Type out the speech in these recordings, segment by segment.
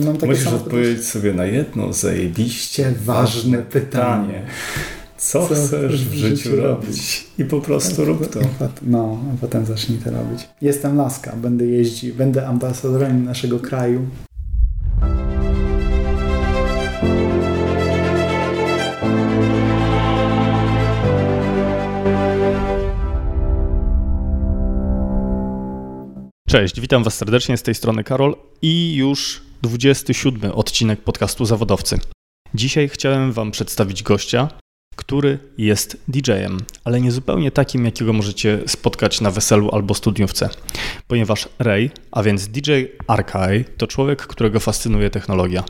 mam takie Musisz odpowiedzieć sobie na jedno zajebiście ważne pytanie. Co, Co chcesz w życiu robić? I po prostu rób to. No, a potem zacznij to robić. Jestem laska, będę jeździł, będę ambasadorem naszego kraju. Cześć, witam Was serdecznie z tej strony Karol i już 27 odcinek podcastu Zawodowcy. Dzisiaj chciałem Wam przedstawić gościa, który jest DJ-em, ale nie zupełnie takim, jakiego możecie spotkać na weselu albo studniówce. Ponieważ Ray, a więc DJ Arkai, to człowiek, którego fascynuje technologia.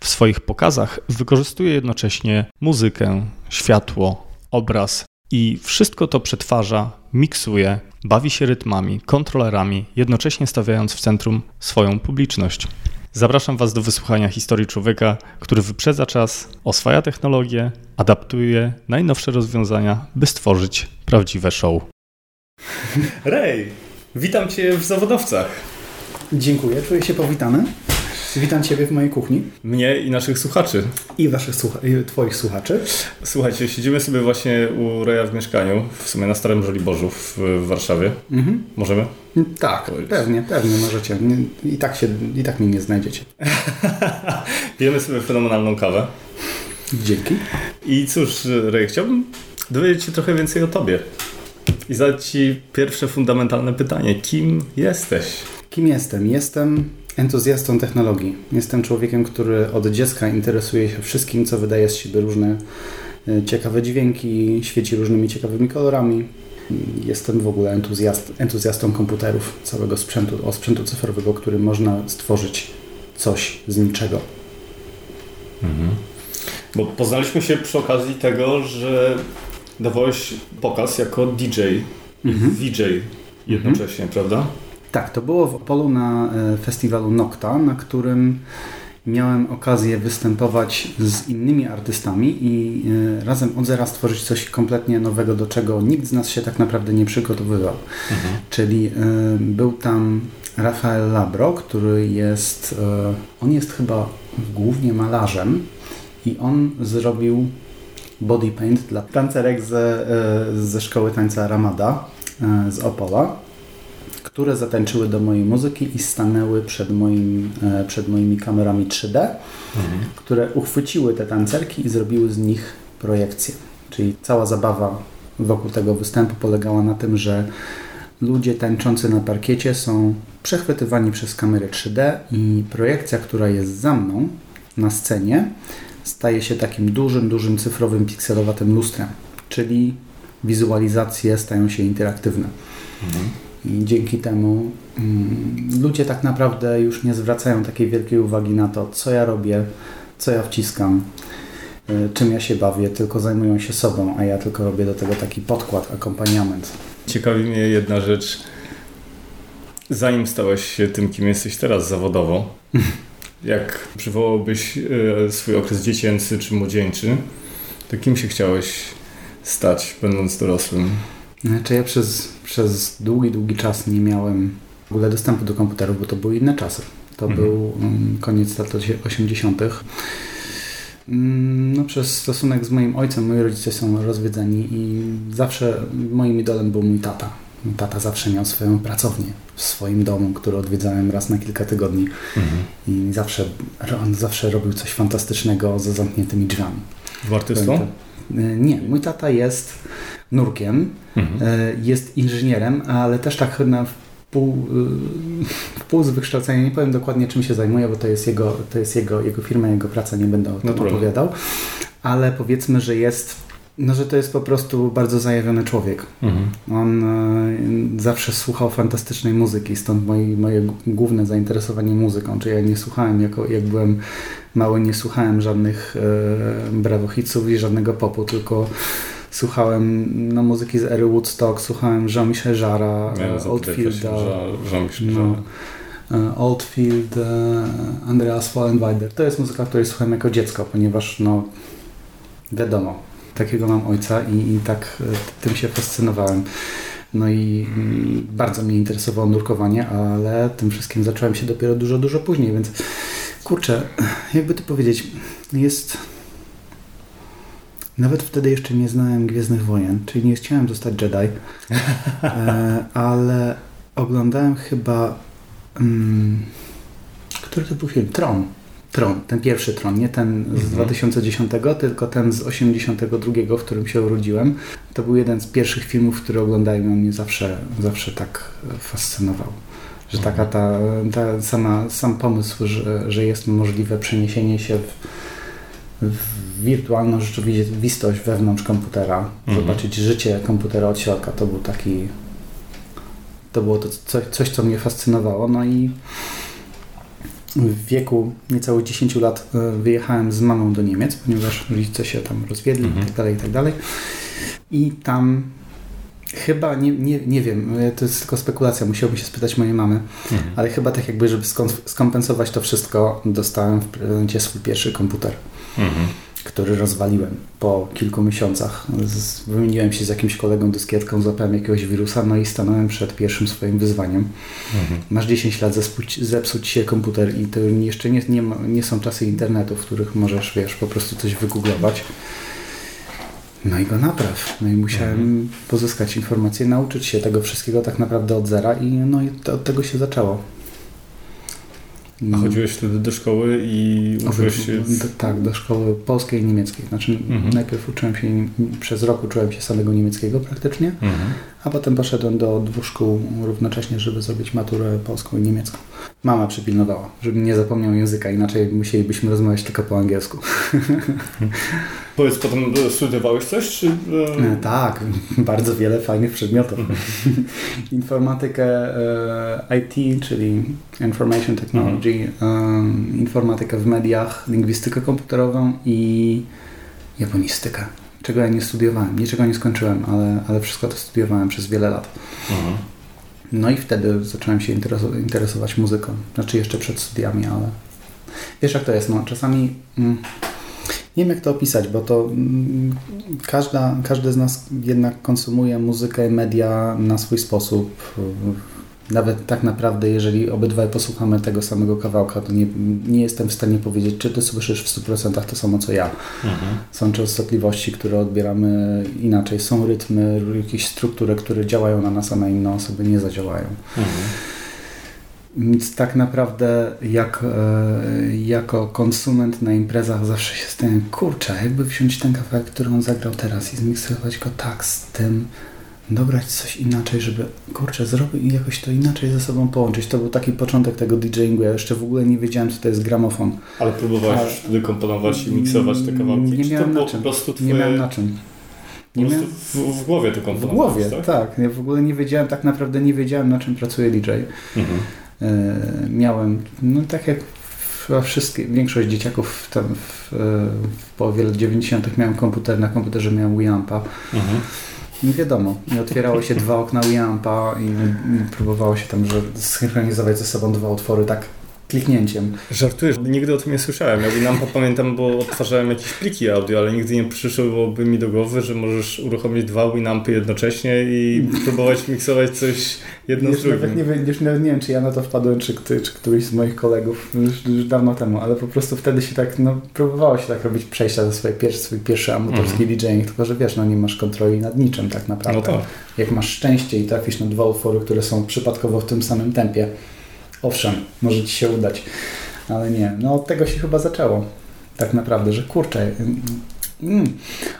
W swoich pokazach wykorzystuje jednocześnie muzykę, światło, obraz i wszystko to przetwarza, miksuje, bawi się rytmami, kontrolerami, jednocześnie stawiając w centrum swoją publiczność. Zapraszam Was do wysłuchania historii człowieka, który wyprzedza czas, oswaja technologię, adaptuje najnowsze rozwiązania, by stworzyć prawdziwe show. Rej, witam Cię w zawodowcach. Dziękuję, czuję się powitany. Witam Ciebie w mojej kuchni. Mnie i naszych słuchaczy. I waszych słucha i Twoich słuchaczy. Słuchajcie, siedzimy sobie właśnie u Reja w mieszkaniu, w sumie na Starym Żoliborzu w, w Warszawie. Mhm. Możemy? Tak, pewnie, pewnie możecie. I tak, się, I tak mnie nie znajdziecie. Pijemy sobie fenomenalną kawę. Dzięki. I cóż, Rej, chciałbym dowiedzieć się trochę więcej o Tobie. I zadać Ci pierwsze fundamentalne pytanie. Kim jesteś? Kim jestem? Jestem entuzjastą technologii. Jestem człowiekiem, który od dziecka interesuje się wszystkim, co wydaje z siebie różne e, ciekawe dźwięki, świeci różnymi ciekawymi kolorami. Jestem w ogóle entuzjast, entuzjastą komputerów, całego sprzętu, o sprzętu cyfrowego, który można stworzyć coś z niczego. Mhm. Bo poznaliśmy się przy okazji tego, że dawałeś pokaz jako DJ, mhm. VJ jednocześnie, mhm. prawda? Tak, to było w Opolu na e, festiwalu Nocta, na którym miałem okazję występować z innymi artystami i e, razem od zera stworzyć coś kompletnie nowego, do czego nikt z nas się tak naprawdę nie przygotowywał. Mhm. Czyli e, był tam Rafael Labro, który jest, on jest chyba głównie malarzem i on zrobił body paint dla tancerek ze, ze szkoły tańca Ramada z Opola które zatańczyły do mojej muzyki i stanęły przed, moim, e, przed moimi kamerami 3D, mhm. które uchwyciły te tancerki i zrobiły z nich projekcję. Czyli cała zabawa wokół tego występu polegała na tym, że ludzie tańczący na parkiecie są przechwytywani przez kamerę 3D i projekcja, która jest za mną na scenie, staje się takim dużym, dużym cyfrowym pikselowatym lustrem, czyli wizualizacje stają się interaktywne. Mhm. I dzięki temu mm, ludzie tak naprawdę już nie zwracają takiej wielkiej uwagi na to, co ja robię, co ja wciskam, y, czym ja się bawię, tylko zajmują się sobą, a ja tylko robię do tego taki podkład, akompaniament. Ciekawi mnie jedna rzecz. Zanim stałeś się tym, kim jesteś teraz zawodowo, jak przywołałbyś y, swój okres dziecięcy czy młodzieńczy, to kim się chciałeś stać, będąc dorosłym? Znaczy ja przez, przez długi, długi czas nie miałem w ogóle dostępu do komputerów, bo to były inne czasy. To mhm. był um, koniec lat 80. Mm, no, przez stosunek z moim ojcem, moi rodzice są rozwiedzeni i zawsze moim idolem był mój tata. Mój tata zawsze miał swoją pracownię w swoim domu, który odwiedzałem raz na kilka tygodni mhm. i zawsze, on zawsze robił coś fantastycznego za zamkniętymi drzwiami. W artystą? E, nie, mój tata jest nurkiem, mhm. E, jest inżynierem, ale też tak na pół, e, pół z wykształcenia, nie powiem dokładnie czym się zajmuje, bo to jest jego, to jest jego, jego firma, jego praca, nie będę o tym no opowiadał, ale powiedzmy, że jest no, że to jest po prostu bardzo zajawiony człowiek. Mhm. On zawsze słuchał fantastycznej muzyki, stąd moje, moje główne zainteresowanie muzyką. Czyli ja nie słuchałem, jako, jak byłem mały, nie słuchałem żadnych e, brawo hitsów i żadnego popu, tylko słuchałem no, muzyki z ery Woodstock, słuchałem Jean-Michel Jarra, ja, Oldfielda. Jean, no, e, Oldfield, e, Andreas Wallenweider. To jest muzyka, której słuchałem jako dziecko, ponieważ no wiadomo, takiego mam ojca i, i tak e, tym się fascynowałem. No i bardzo mnie interesowało nurkowanie, ale tym wszystkim zacząłem się dopiero dużo, dużo później, więc Kurczę, jakby to powiedzieć, jest... Nawet wtedy jeszcze nie znałem Gwiezdnych Wojen, czyli nie chciałem zostać Jedi, e, ale oglądałem chyba... Mm, który to był film? Tron. Tron, ten pierwszy Tron, nie ten z mhm. 2010, tylko ten z 82, w którym się urodziłem. To był jeden z pierwszych filmów, które oglądałem i on mnie zawsze, zawsze tak fascynował. Że taka ta, ta sama, sam pomysł, że, że jest możliwe przeniesienie się w, w wirtualną rzeczywistość wewnątrz komputera, mhm. zobaczyć życie komputera od środka, to był taki to było to coś, coś co mnie fascynowało. No i w wieku niecałych 10 lat e, wyjechałem z mamą do Niemiec, ponieważ rodzice się tam rozwiedli mhm. itd., tak itd. Tak I tam chyba, nie, nie, nie wiem, e, to jest tylko spekulacja, musiałbym się spytać mojej mamy, mhm. ale chyba tak jakby, żeby skompensować to wszystko, dostałem w prezencie swój pierwszy komputer. Mhm który rozwaliłem po kilku miesiącach. Wymieniłem się z jakimś kolegą dyskietką, złapałem jakiegoś wirusa, no i stanąłem przed pierwszym swoim wyzwaniem. Mhm. Masz 10 lat, zepsuć, zepsuć się komputer i to jeszcze nie, nie, ma, nie są czasy internetu, w których możesz, wiesz, po prostu coś wygooglować. No i go napraw. No i musiałem mhm. pozyskać informacje, nauczyć się tego wszystkiego tak naprawdę od zera i no i to, od tego się zaczęło. A chodziłeś wtedy do szkoły i uczyłeś się... Do, tak, do szkoły polskiej i niemieckiej. Znaczy mhm. najpierw uczyłem się, przez rok uczyłem się samego niemieckiego praktycznie, mhm. A potem poszedłem do dwóch szkół równocześnie, żeby zrobić maturę polską i niemiecką. Mama przypilnowała, żebym nie zapomniał języka, inaczej musielibyśmy rozmawiać tylko po angielsku. Powiedz, potem studiowałeś coś? Czy... E, tak, bardzo wiele fajnych przedmiotów. Mhm. Informatykę e, IT, czyli Information Technology, mhm. informatykę w mediach, lingwistykę komputerową i japonistykę. Czego ja nie studiowałem, niczego nie skończyłem, ale, ale wszystko to studiowałem przez wiele lat. Mhm. No i wtedy zacząłem się interesować muzyką. Znaczy jeszcze przed studiami, ale wiesz jak to jest, no czasami... Mm, nie wiem jak to opisać, bo to mm, każda, każdy z nas jednak konsumuje muzykę i media na swój sposób. Nawet tak naprawdę, jeżeli obydwaj posłuchamy tego samego kawałka, to nie, nie jestem w stanie powiedzieć, czy ty słyszysz w 100% to samo co ja. Mhm. Są częstotliwości, które odbieramy inaczej, są rytmy, jakieś struktury, które działają na nas, a na inne osoby nie zadziałają. Mhm. Więc tak naprawdę jak, e, jako konsument na imprezach zawsze się stałem, kurczę, jakby wziąć ten kawałek, który on zagrał teraz i zmiksować go tak z tym, dobrać coś inaczej, żeby, kurczę, zrobić i jakoś to inaczej ze sobą połączyć. To był taki początek tego DJingu. Ja jeszcze w ogóle nie wiedziałem, co to jest gramofon. Ale próbowałeś Ale... wtedy komponować i miksować te kawałki? Nie miałem na czym. Twoje... Nie miałem na czym. Nie miałem... w, w, głowie to komponowałeś, W głowie, tak? tak? Ja w ogóle nie wiedziałem, tak naprawdę nie wiedziałem, na czym pracuje DJ. Mhm. E, miałem, no tak jak wszystkie, większość dzieciaków tam w, w połowie lat 90. miałem komputer, na komputerze miałem Wiampa. Mhm. Nie wiadomo, nie otwierało się dwa okna Wiampa i, próbowało się tam że synchronizować ze sobą dwa otwory tak kliknięciem. Żartujesz, nigdy o tym nie słyszałem. Ja nam pamiętam, bo odtwarzałem jakieś pliki audio, ale nigdy nie przyszłoby mi do głowy, że możesz uruchomić dwa Winampy jednocześnie i próbować miksować coś jedno już z drugim. Nawet nie, już nawet nie wiem, czy ja na to wpadłem, czy, ty, czy któryś z moich kolegów już, już, dawno temu, ale po prostu wtedy się tak, no próbowało się tak robić przejścia ze swojej pierwszy, swój pierwszy amatorski mm. DJing, tylko że wiesz, no nie masz kontroli nad niczym tak naprawdę. No tak. Jak masz szczęście i trafisz na dwa utwory, które są przypadkowo w tym samym tempie, owszem, może Ci się udać, ale nie. No od tego się chyba zaczęło. Tak naprawdę, że kurczę, mm,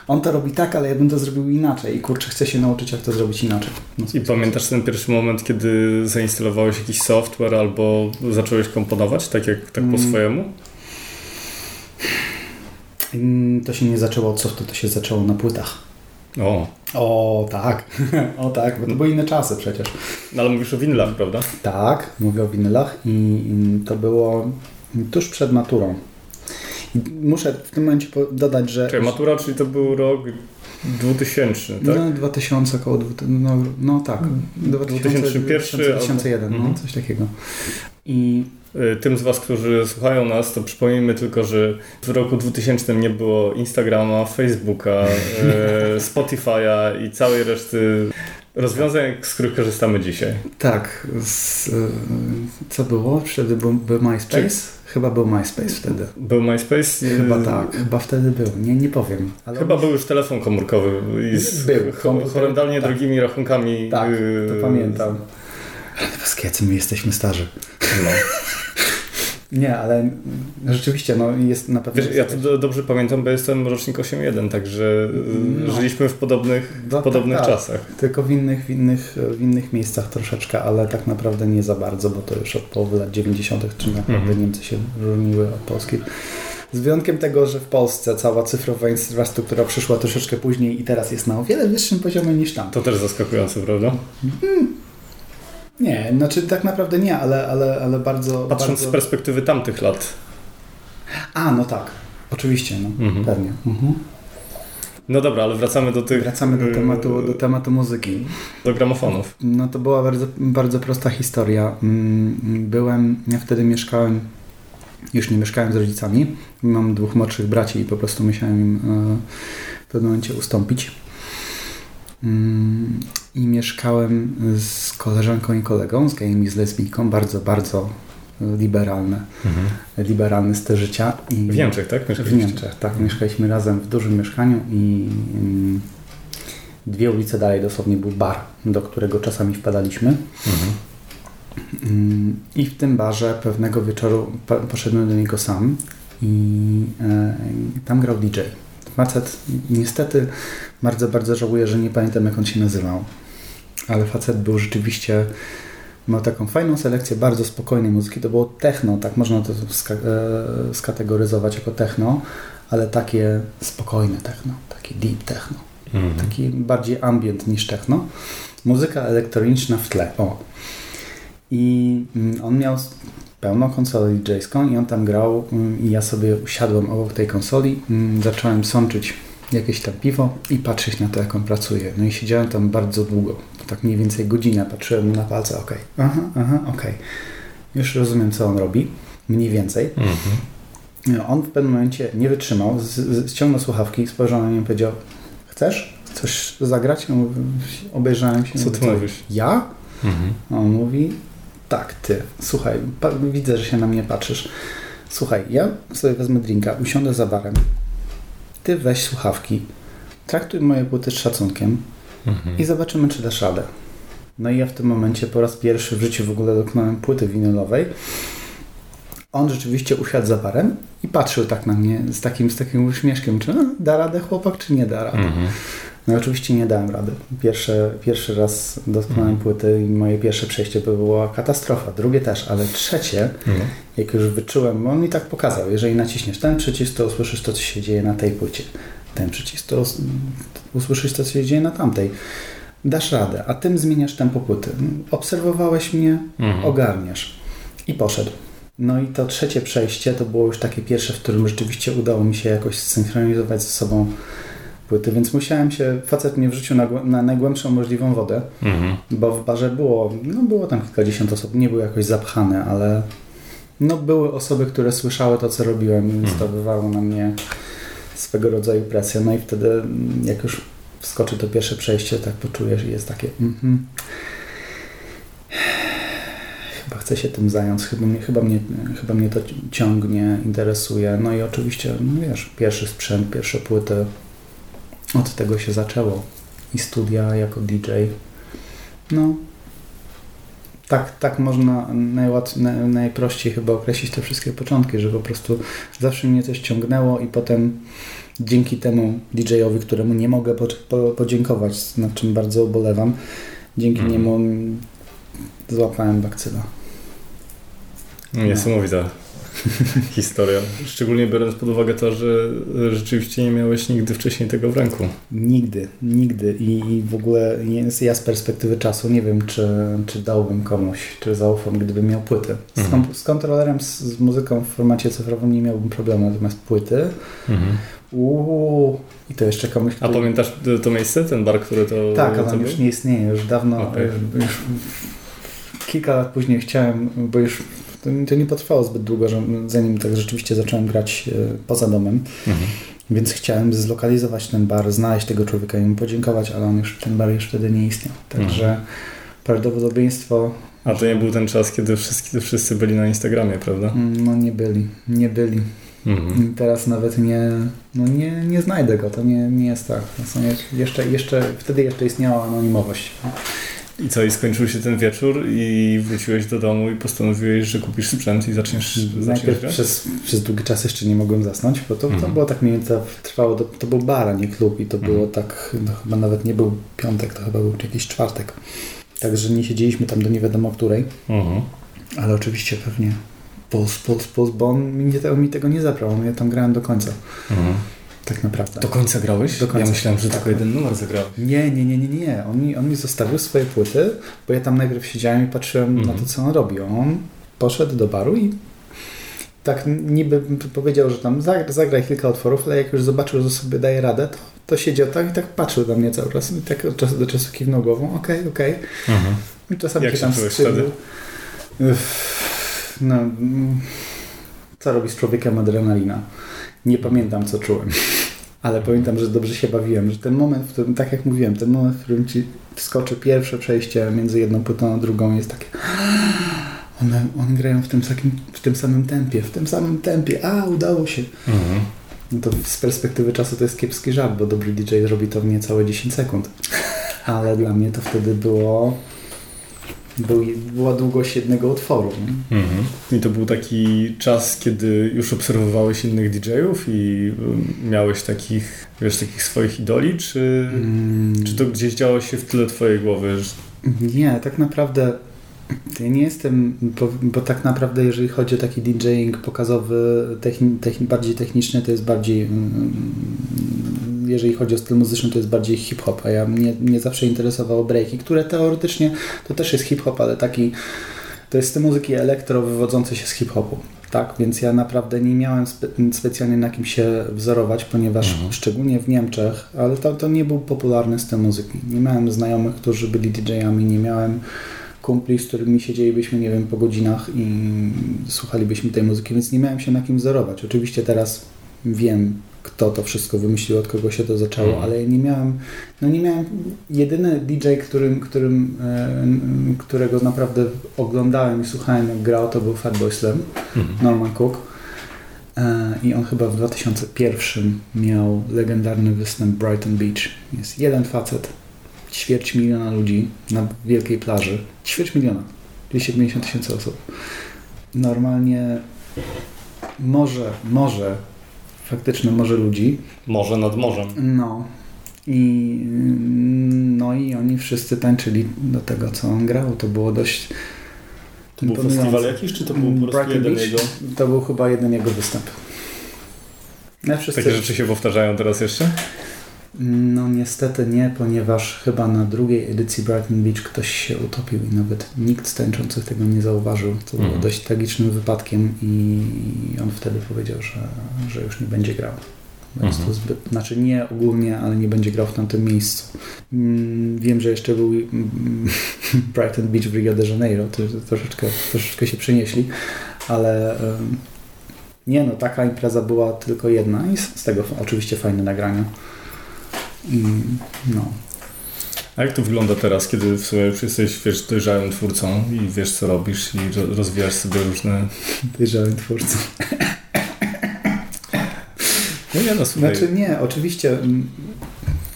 on to robi tak, ale ja bym to zrobił inaczej i kurczę, chcę się nauczyć, jak to zrobić inaczej. No, I pamiętasz ten pierwszy moment, kiedy zainstalowałeś jakiś software albo zacząłeś komponować, tak jak tak po mm. swojemu? Mm, to się nie zaczęło od softu, to się zaczęło na płytach. O. O, tak. o, tak, bo to były inne czasy przecież. No, ale mówisz o winylach, prawda? Tak, mówię o winylach i, to było tuż przed maturą. Muszę w tym momencie dodać, że... Czyli matura, czyli to był rok 2000, tak? No, 2000, około, no, no tak. 2001, 2001, albo... no, mhm. coś takiego. I tym z Was, którzy słuchają nas, to przypomnijmy tylko, że w roku 2000 nie było Instagrama, Facebooka, y, Spotify'a i całej reszty Rozwiązań, z których korzystamy dzisiaj. Tak. Z, y, co było? Wtedy był, był MySpace? Czy... Chyba był MySpace wtedy. Był MySpace? Chyba tak. Chyba wtedy był. Nie, nie powiem. Ale Chyba był już telefon komórkowy i z był, horrendalnie tak. drogimi rachunkami. Tak, to y, pamiętam. Ale my jesteśmy starzy. No. Nie, ale rzeczywiście no, jest na pewno... Wiesz, ja to do, dobrze pamiętam, bo jestem rocznik 8.1, także no. żyliśmy w podobnych, no, w podobnych tak, tak. czasach. Tylko w innych, w, innych, w innych miejscach troszeczkę, ale tak naprawdę nie za bardzo, bo to już od połowy lat 90. czy naprawdę mhm. Niemcy się różniły od Polski. Z wyjątkiem tego, że w Polsce cała cyfrowa infrastruktura przyszła troszeczkę później i teraz jest na o wiele wyższym poziomie niż tam. To też zaskakujące, prawda? Hmm. Nie, znaczy tak naprawdę nie, ale, ale, ale bardzo... Patrząc bardzo... z perspektywy tamtych lat. A, no tak. Oczywiście, no, mhm. pewnie. Mhm. No dobra, ale wracamy do tych... Wracamy do tematu, do tematu muzyki. Do gramofonów. No to była bardzo, bardzo prosta historia. Mm, byłem, ja wtedy mieszkałem, już nie mieszkałem z rodzicami. Mam dwóch młodszych braci i po prostu musiałem im e, w pewnym momencie ustąpić. Mm, i mieszkałem z koleżanką i kolegą, z gejem i z lesbijką, bardzo, bardzo liberalne, mhm. liberalny styl życia. I w Niemczech, tak? W Niemczech, tak. Mieszkaliśmy razem w dużym mieszkaniu i um, dwie ulice dalej dosłownie był bar, do którego czasami wpadaliśmy. Mhm. Um, I w tym barze pewnego wieczoru poszedłem do niego sam i e, tam grał DJ. Facet, niestety bardzo, bardzo żałuję, że nie pamiętam jak on się nazywał ale facet był rzeczywiście, miał taką fajną selekcję bardzo spokojnej muzyki. To było techno, tak można to ska e, skategoryzować jako techno, ale takie spokojne techno, takie deep techno. Mhm. Taki bardziej ambient niż techno. Muzyka elektroniczna w tle. O. I mm, on miał pełną konsolę DJ-ską i on tam grał mm, i ja sobie usiadłem obok tej konsoli, mm, zacząłem sączyć jakieś tam piwo i patrzeć na to, jak on pracuje. No i siedziałem tam bardzo długo, tak mniej więcej godzinę, patrzyłem mu na palce, ok, aha, aha, ok. Już rozumiem, co on robi, mniej więcej. Mhm. On w pewnym momencie nie wytrzymał, z, z, ściągnął słuchawki, spojrzał na mnie i powiedział, chcesz? Chcesz zagrać? Ja mówię, obejrzałem się. Co ty mówisz? Ja? Mhm. On mówi, tak, ty. Słuchaj, widzę, że się na mnie patrzysz. Słuchaj, ja sobie wezmę drinka, usiądę za barem, ty weź słuchawki, traktuj moje płyty z szacunkiem mhm. i zobaczymy, czy dasz radę. No i ja w tym momencie po raz pierwszy w życiu w ogóle dotknąłem płyty winylowej. On rzeczywiście usiadł za barem i patrzył tak na mnie z takim, z takim uśmieszkiem, czy da radę chłopak, czy nie da rady. Mhm. No oczywiście nie dałem rady. Pierwszy, pierwszy raz dotknąłem mhm. płyty i moje pierwsze przejście by była katastrofa. Drugie też, ale trzecie, mhm. jak już wyczułem, on mi tak pokazał, jeżeli naciśniesz ten przycisk, to usłyszysz to, co się dzieje na tej płycie. Ten przycisk, to usłyszysz to, co się dzieje na tamtej. Dasz radę, a tym zmieniasz tempo płyty. Obserwowałeś mnie, mhm. ogarniasz. I poszedł. No i to trzecie przejście to było już takie pierwsze, w którym rzeczywiście udało mi się jakoś zsynchronizować ze sobą płyty, więc musiałem się, facet mnie wrzucił na, na najgłębszą możliwą wodę, mhm. bo w barze było, no było tam kilkadziesiąt osób, nie były jakoś zapchane, ale no były osoby, które słyszały to, co robiłem, więc mhm. to wywarło na mnie swego rodzaju presję. No i wtedy, jak już wskoczy to pierwsze przejście, tak poczujesz i jest takie mm chyba chcę się tym zająć, chyba mnie, chyba, mnie, chyba mnie to ciągnie, interesuje. No i oczywiście, no wiesz, pierwszy sprzęt, pierwsze płyty, od tego się zaczęło. I studia jako DJ. No, tak, tak można najłat, najprościej chyba określić te wszystkie początki, że po prostu zawsze mnie coś ciągnęło i potem dzięki temu DJ-owi, któremu nie mogę po, po, podziękować, nad czym bardzo ubolewam, dzięki mm. niemu złapałem bakcyla. Niesamowita. historia. Szczególnie biorąc pod uwagę to, że rzeczywiście nie miałeś nigdy wcześniej tego w ręku. Nigdy, nigdy. I, w ogóle ja z perspektywy czasu nie wiem, czy, czy dałbym komuś, czy zaufam, gdybym miał płyty. Z, mhm. z kontrolerem, z, z, muzyką w formacie cyfrowym nie miałbym problemu, natomiast płyty mhm. Uuu, i to jeszcze komuś... Który... A pamiętasz to miejsce, ten bar, który to... Tak, ale on już nie istnieje, już dawno, okay. już, już kilka lat później chciałem, bo już to, to nie potrwało zbyt długo, że, zanim tak rzeczywiście zacząłem grać e, poza domem. Mhm. Więc chciałem zlokalizować ten bar, znaleźć tego człowieka i mu podziękować, ale on już, ten bar już wtedy nie istniał. Także Mhm. prawdopodobieństwo, A to nie był ten czas, kiedy wszyscy, wszyscy byli na Instagramie, prawda? mm, no nie byli, nie byli. Mhm. I Teraz nawet nie, no nie, nie znajdę go, to nie, nie jest tak. Jeszcze, jeszcze, wtedy jeszcze istniała anonimowość. I co, i skończył się ten wieczór i wróciłeś do domu i postanowiłeś, że kupisz sprzęt i zaczniesz, zaczniesz Najpierw grać? przez, przez długi czas jeszcze nie mogłem zasnąć, bo to, to Mhm. było tak mniej więcej, trwało, to, to był bar, a nie klub i to Mhm. było tak, no, chyba nawet nie był piątek, to chyba był jakiś czwartek. Także nie siedzieliśmy tam do nie wiadomo której, Mhm. ale oczywiście pewnie Puls, Puls, Puls, bo on mi, te- mi tego nie zabrał, ja tam grałem do końca, Mhm. Tak naprawdę. Do końca grałeś? Do końca. Ja myślałem, że Tak. tylko jeden numer zagrałeś. Nie, nie, nie, nie, nie. On mi, on mi zostawił swoje płyty, bo ja tam najpierw siedziałem i patrzyłem Mhm. na to, co on robi. On poszedł do baru i tak niby powiedział, że tam zagra- zagraj kilka utworów, ale jak już zobaczył, że sobie daje radę, to, to siedział tak i tak patrzył na mnie cały czas i tak od czasu do czasu kiwnął głową, okej, okej. Mhm. I czasami Jak się tam No, mm, co robi z człowiekiem adrenalina? Nie pamiętam, co czułem. Ale pamiętam, że dobrze się bawiłem, że ten moment, w którym, tak jak mówiłem, ten moment, w którym ci wskoczy pierwsze przejście między jedną płytą a drugą jest takie one, one grają w tym, takim, w tym samym tempie, w tym samym tempie, a udało się. Mhm. No to z perspektywy czasu to jest kiepski żart, bo dobry DJ robi to w niecałe 10 sekund. Ale dla mnie to wtedy było był, była długość jednego utworu. Mhm. I to był taki czas, kiedy już obserwowałeś innych DJ-ów i y, miałeś takich, wiesz, takich swoich idoli, czy, Mm, czy to gdzieś działo się w tyle twojej głowy? Że... Nie, tak naprawdę ja nie jestem, bo, bo tak naprawdę jeżeli chodzi o taki DJing pokazowy, techni, techni, bardziej techniczny, to jest bardziej, mm, jeżeli chodzi o styl muzyczny, to jest bardziej hip-hop, a ja mnie, mnie zawsze interesowało breaki, które teoretycznie to też jest hip-hop, ale taki, to jest styl muzyki elektro wywodzący się z hip-hopu. Tak, więc ja naprawdę nie miałem spe, specjalnie na kim się wzorować, ponieważ Mhm. szczególnie w Niemczech, ale to, to nie był popularny styl muzyki. Nie miałem znajomych, którzy byli DJ-ami, nie miałem kumpli, z którymi siedzielibyśmy, nie wiem, po godzinach i słuchalibyśmy tej muzyki, więc nie miałem się na kim wzorować. Oczywiście teraz wiem, kto to wszystko wymyślił, od kogo się to zaczęło, Mhm. ale nie miałem, no nie miałem, jedyny DJ, którym, którym, e, którego naprawdę oglądałem i słuchałem jak grał, to był Fatboy Slim, Mhm. Norman Cook. E, I on chyba w 2001 miał legendarny występ Brighton Beach. Jest jeden facet, ćwierć miliona ludzi na wielkiej plaży. Ćwierć miliona. 250 tysięcy osób. Normalnie morze, morze, faktyczne morze ludzi. Może nad morzem. No. I, no i oni wszyscy tańczyli do tego, co on grał. To było dość To był imponujące. festiwal jakiś, czy to był po prostu jeden Beach? jego? To był chyba jeden jego występ. No, wszyscy, Takie rzeczy się powtarzają teraz jeszcze? No niestety nie, ponieważ chyba na drugiej edycji Brighton Beach ktoś się utopił i nawet nikt z tańczących tego nie zauważył. To było Mhm. dość tragicznym wypadkiem i on wtedy powiedział, że, że już nie będzie grał. Jest to Mhm. zbyt, znaczy nie ogólnie, ale nie będzie grał w tamtym miejscu. Mm, Wiem, że jeszcze był mm, Brighton Beach w Rio de Janeiro, to, troszeczkę, troszeczkę się przenieśli, ale nie no, taka impreza była tylko jedna i z tego oczywiście fajne nagrania. I no, A jak to wygląda teraz, kiedy w sumie już jesteś wiesz, dojrzałym twórcą i wiesz co robisz i ro- rozwijasz sobie różne... dojrzałym twórcą. No nie no, słuchaj. Znaczy nie, oczywiście mm,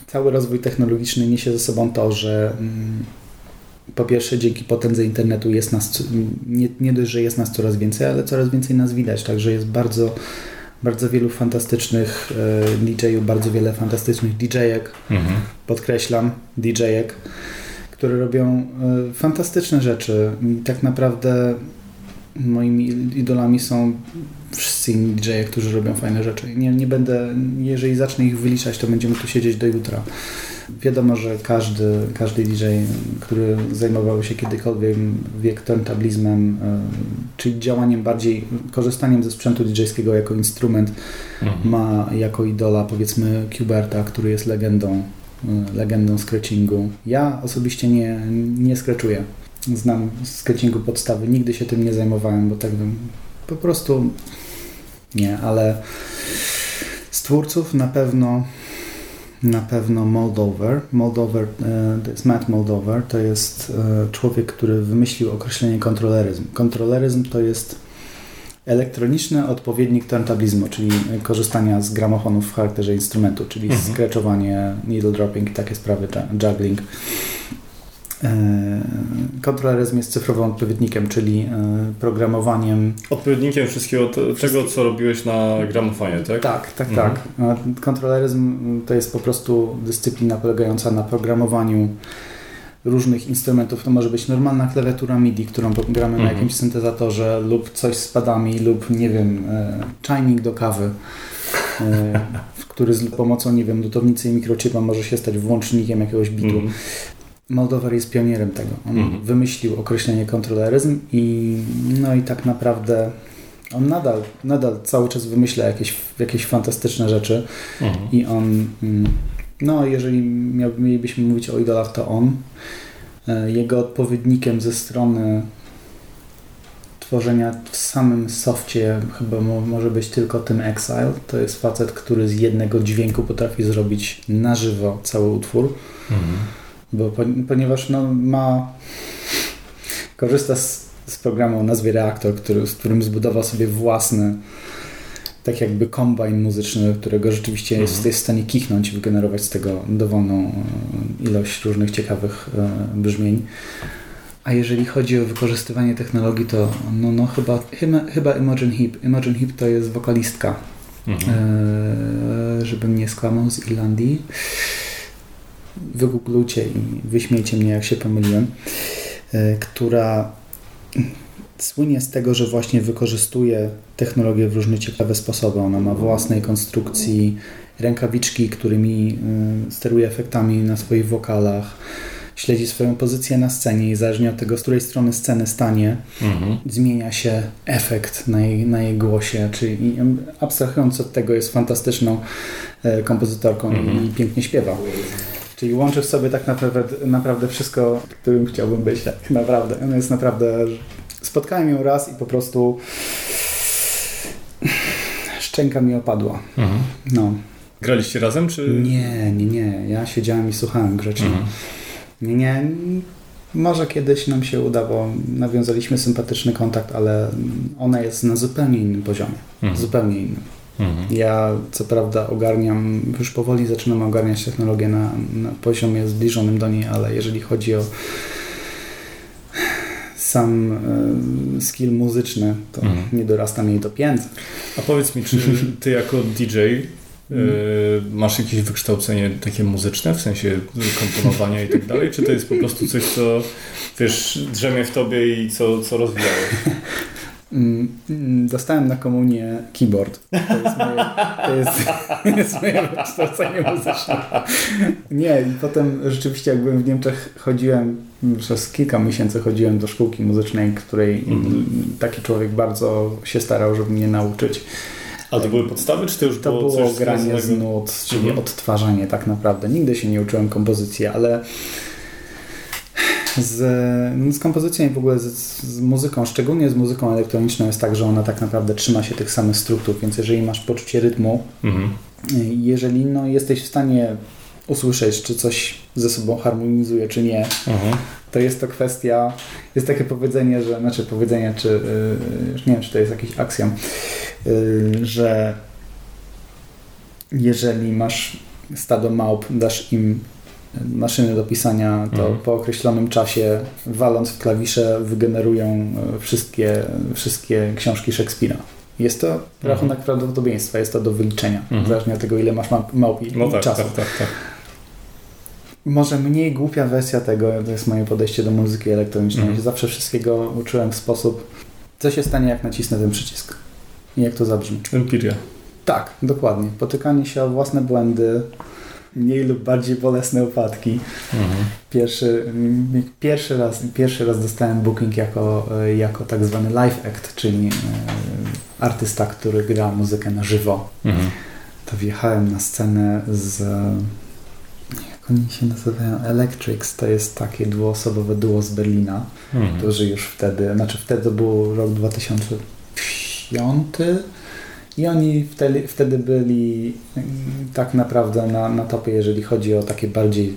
cały rozwój technologiczny niesie ze sobą to, że mm, po pierwsze dzięki potędze internetu jest nas, nie, nie dość, że jest nas coraz więcej, ale coraz więcej nas widać, także jest bardzo, bardzo wielu fantastycznych e, DJ-ów, bardzo wiele fantastycznych DJ-ek, Mhm. podkreślam, DJ-ek, które robią e, fantastyczne rzeczy i tak naprawdę moimi idolami są wszyscy inni DJ-e, którzy robią fajne rzeczy. Nie, nie będę, jeżeli zacznę ich wyliczać, to będziemy tu siedzieć do jutra. Wiadomo, że każdy, każdy DJ, który zajmował się kiedykolwiek wiek turntablizmem, e, czyli działaniem bardziej, korzystaniem ze sprzętu DJ-skiego jako instrument, Mhm. ma jako idola powiedzmy Kuberta, który jest legendą, y, legendą scratchingu. Ja osobiście nie, nie scratchuję. Znam scratchingu podstawy, nigdy się tym nie zajmowałem, bo tak bym po prostu nie, ale z twórców na pewno na pewno Moldover. Moldover e, to jest Matt Moldover, to jest e, człowiek, który wymyślił określenie kontroleryzm. Kontroleryzm to jest elektroniczny odpowiednik turntablizmu, czyli korzystania z gramofonów w charakterze instrumentu, czyli mhm. scratchowanie, needle dropping i takie sprawy, juggling. E, kontroleryzm jest cyfrowym odpowiednikiem, czyli e, programowaniem. Odpowiednikiem wszystkiego tego, co robiłeś na gramofonie, tak? Tak, tak, mhm. tak. Kontroleryzm to jest po prostu dyscyplina polegająca na programowaniu różnych instrumentów. To może być normalna klawiatura MIDI, którą gramy mhm. na jakimś syntezatorze lub coś z padami lub nie wiem, e, czajnik do kawy. który z pomocą, nie wiem, lutownicy i mikrochipa może się stać włącznikiem jakiegoś bitu. Mhm. Moldower jest pionierem tego. On mhm. wymyślił określenie kontroleryzm i no i tak naprawdę on nadal, nadal cały czas wymyśla jakieś, jakieś fantastyczne rzeczy mhm. i on mm, no jeżeli mielibyśmy mówić o idolach to on e, jego odpowiednikiem ze strony tworzenia w samym softie chyba może być tylko tym Exile. To jest facet, który z jednego dźwięku potrafi zrobić na żywo cały utwór. Mhm bo, ponieważ no, ma korzysta z, z programu o nazwie Reaktor, który, z którym zbudował sobie własny tak jakby kombajn muzyczny, którego rzeczywiście mhm. jest, w stanie kichnąć i wygenerować z tego dowolną e, ilość różnych ciekawych e, brzmień. A jeżeli chodzi o wykorzystywanie technologii, to no, no chyba, chyba, chyba Imogen Heap. Imogen Heap to jest wokalistka, mhm. e, żebym nie skłamał, z Irlandii wygooglujcie i wyśmiejcie mnie, jak się pomyliłem, e, która słynie z tego, że właśnie wykorzystuje technologię w różne ciekawe sposoby. Ona ma własnej konstrukcji rękawiczki, którymi e, steruje efektami na swoich wokalach. Śledzi swoją pozycję na scenie i zależnie od tego, z której strony sceny stanie, mhm. zmienia się efekt na jej, na jej głosie. Czyli abstrahując od tego, jest fantastyczną e, kompozytorką mhm. i pięknie śpiewa. Czyli łączy w sobie tak naprawdę, naprawdę wszystko, którym chciałbym być. Tak naprawdę. Ona jest naprawdę... Spotkałem ją raz i po prostu szczęka mi opadła. Mhm. No. Graliście razem, czy... Nie, nie, nie. Ja siedziałem i słuchałem grzecznie. Mhm. Nie, nie. Może kiedyś nam się uda, bo nawiązaliśmy sympatyczny kontakt, ale ona jest na zupełnie innym poziomie. Mhm. Zupełnie innym. Mhm. Ja co prawda ogarniam, już powoli zaczynam ogarniać technologię na, na poziomie zbliżonym do niej, ale jeżeli chodzi o sam y, skill muzyczny, to mhm. nie dorastam jej do pięt. A powiedz mi, czy ty jako DJ mhm. masz jakieś wykształcenie takie muzyczne, w sensie komponowania i tak dalej, czy to jest po prostu coś, co wiesz, drzemie w tobie i co, co rozwijałeś? Mm, dostałem na komunię keyboard. To jest moje, to jest, jest moje wykształcenie muzyczne. Nie, i potem rzeczywiście jak byłem w Niemczech, chodziłem, przez kilka miesięcy chodziłem do szkółki muzycznej, której mm. taki człowiek bardzo się starał, żeby mnie nauczyć. A to były podstawy, czy to już to było, było granie z nut, czyli mhm. odtwarzanie tak naprawdę. Nigdy się nie uczyłem kompozycji, ale z, no, z kompozycją i w ogóle z, z, muzyką, szczególnie z muzyką elektroniczną jest tak, że ona tak naprawdę trzyma się tych samych struktur, więc jeżeli masz poczucie rytmu, mhm. jeżeli no, jesteś w stanie usłyszeć, czy coś ze sobą harmonizuje, czy nie, mhm. to jest to kwestia, jest takie powiedzenie, że, znaczy powiedzenie, czy yy, nie wiem, czy to jest jakiś aksjom, yy, że jeżeli masz stado małp, dasz im maszyny do pisania, to mhm. po określonym czasie, waląc w klawisze, wygenerują e, wszystkie, wszystkie książki Szekspira. Jest to mhm. rachunek prawdopodobieństwa, jest to do wyliczenia, mhm. zależnie od tego, ile masz małpi no tak, czasu. Tak, tak, tak. Może mniej głupia wersja tego, to jest moje podejście do muzyki elektronicznej. Mhm. Zawsze wszystkiego uczyłem w sposób, co się stanie, jak nacisnę ten przycisk i jak to zabrzmi. Empiria. Tak, dokładnie. Potykanie się o własne błędy, mniej lub bardziej bolesne upadki. Mhm. Pierwszy, pierwszy, raz, pierwszy raz dostałem booking jako, jako tak zwany live act, czyli e, artysta, który gra muzykę na żywo. Mhm. To wjechałem na scenę z jak oni się nazywają? Electrics to jest takie dwuosobowe duo z Berlina, mhm. którzy już wtedy, znaczy wtedy to był rok 2005 I oni wtedy, wtedy byli mm, tak naprawdę na, na topie, jeżeli chodzi o takie bardziej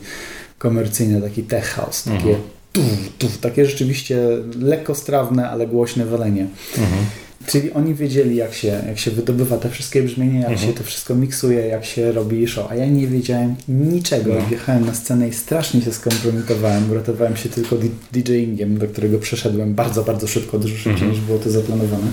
komercyjne, taki tech house, takie Mhm. tuf, tuf, takie rzeczywiście lekko strawne, ale głośne walenie. Mhm. Czyli oni wiedzieli, jak się, jak się wydobywa te wszystkie brzmienia, jak Mhm. się to wszystko miksuje, jak się robi show. A ja nie wiedziałem niczego. No. Wjechałem na scenę i strasznie się skompromitowałem. Uratowałem się tylko DJingiem, do którego przeszedłem bardzo, bardzo szybko, dużo szybciej Mhm. niż było to zaplanowane.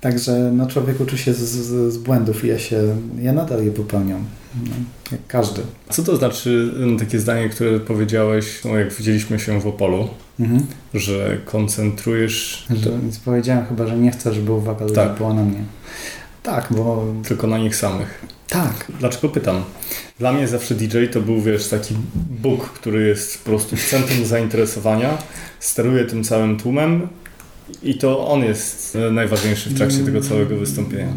Także no, człowiek uczy się z, z, z błędów i ja się, ja nadal je popełniam. No, jak każdy. Co to znaczy m, takie zdanie, które powiedziałeś, no, jak widzieliśmy się w Opolu, Mhm. że koncentrujesz Że, więc powiedziałem chyba, że nie chcę, żeby uwaga ludzi Tak. była na mnie. Tak, bo tylko na nich samych? tak, Dlaczego pytam? Dla mnie zawsze DJ to był, wiesz, taki Bóg, który jest po prostu w centrum zainteresowania, steruje tym całym tłumem i to on jest e, najważniejszy w trakcie tego całego wystąpienia.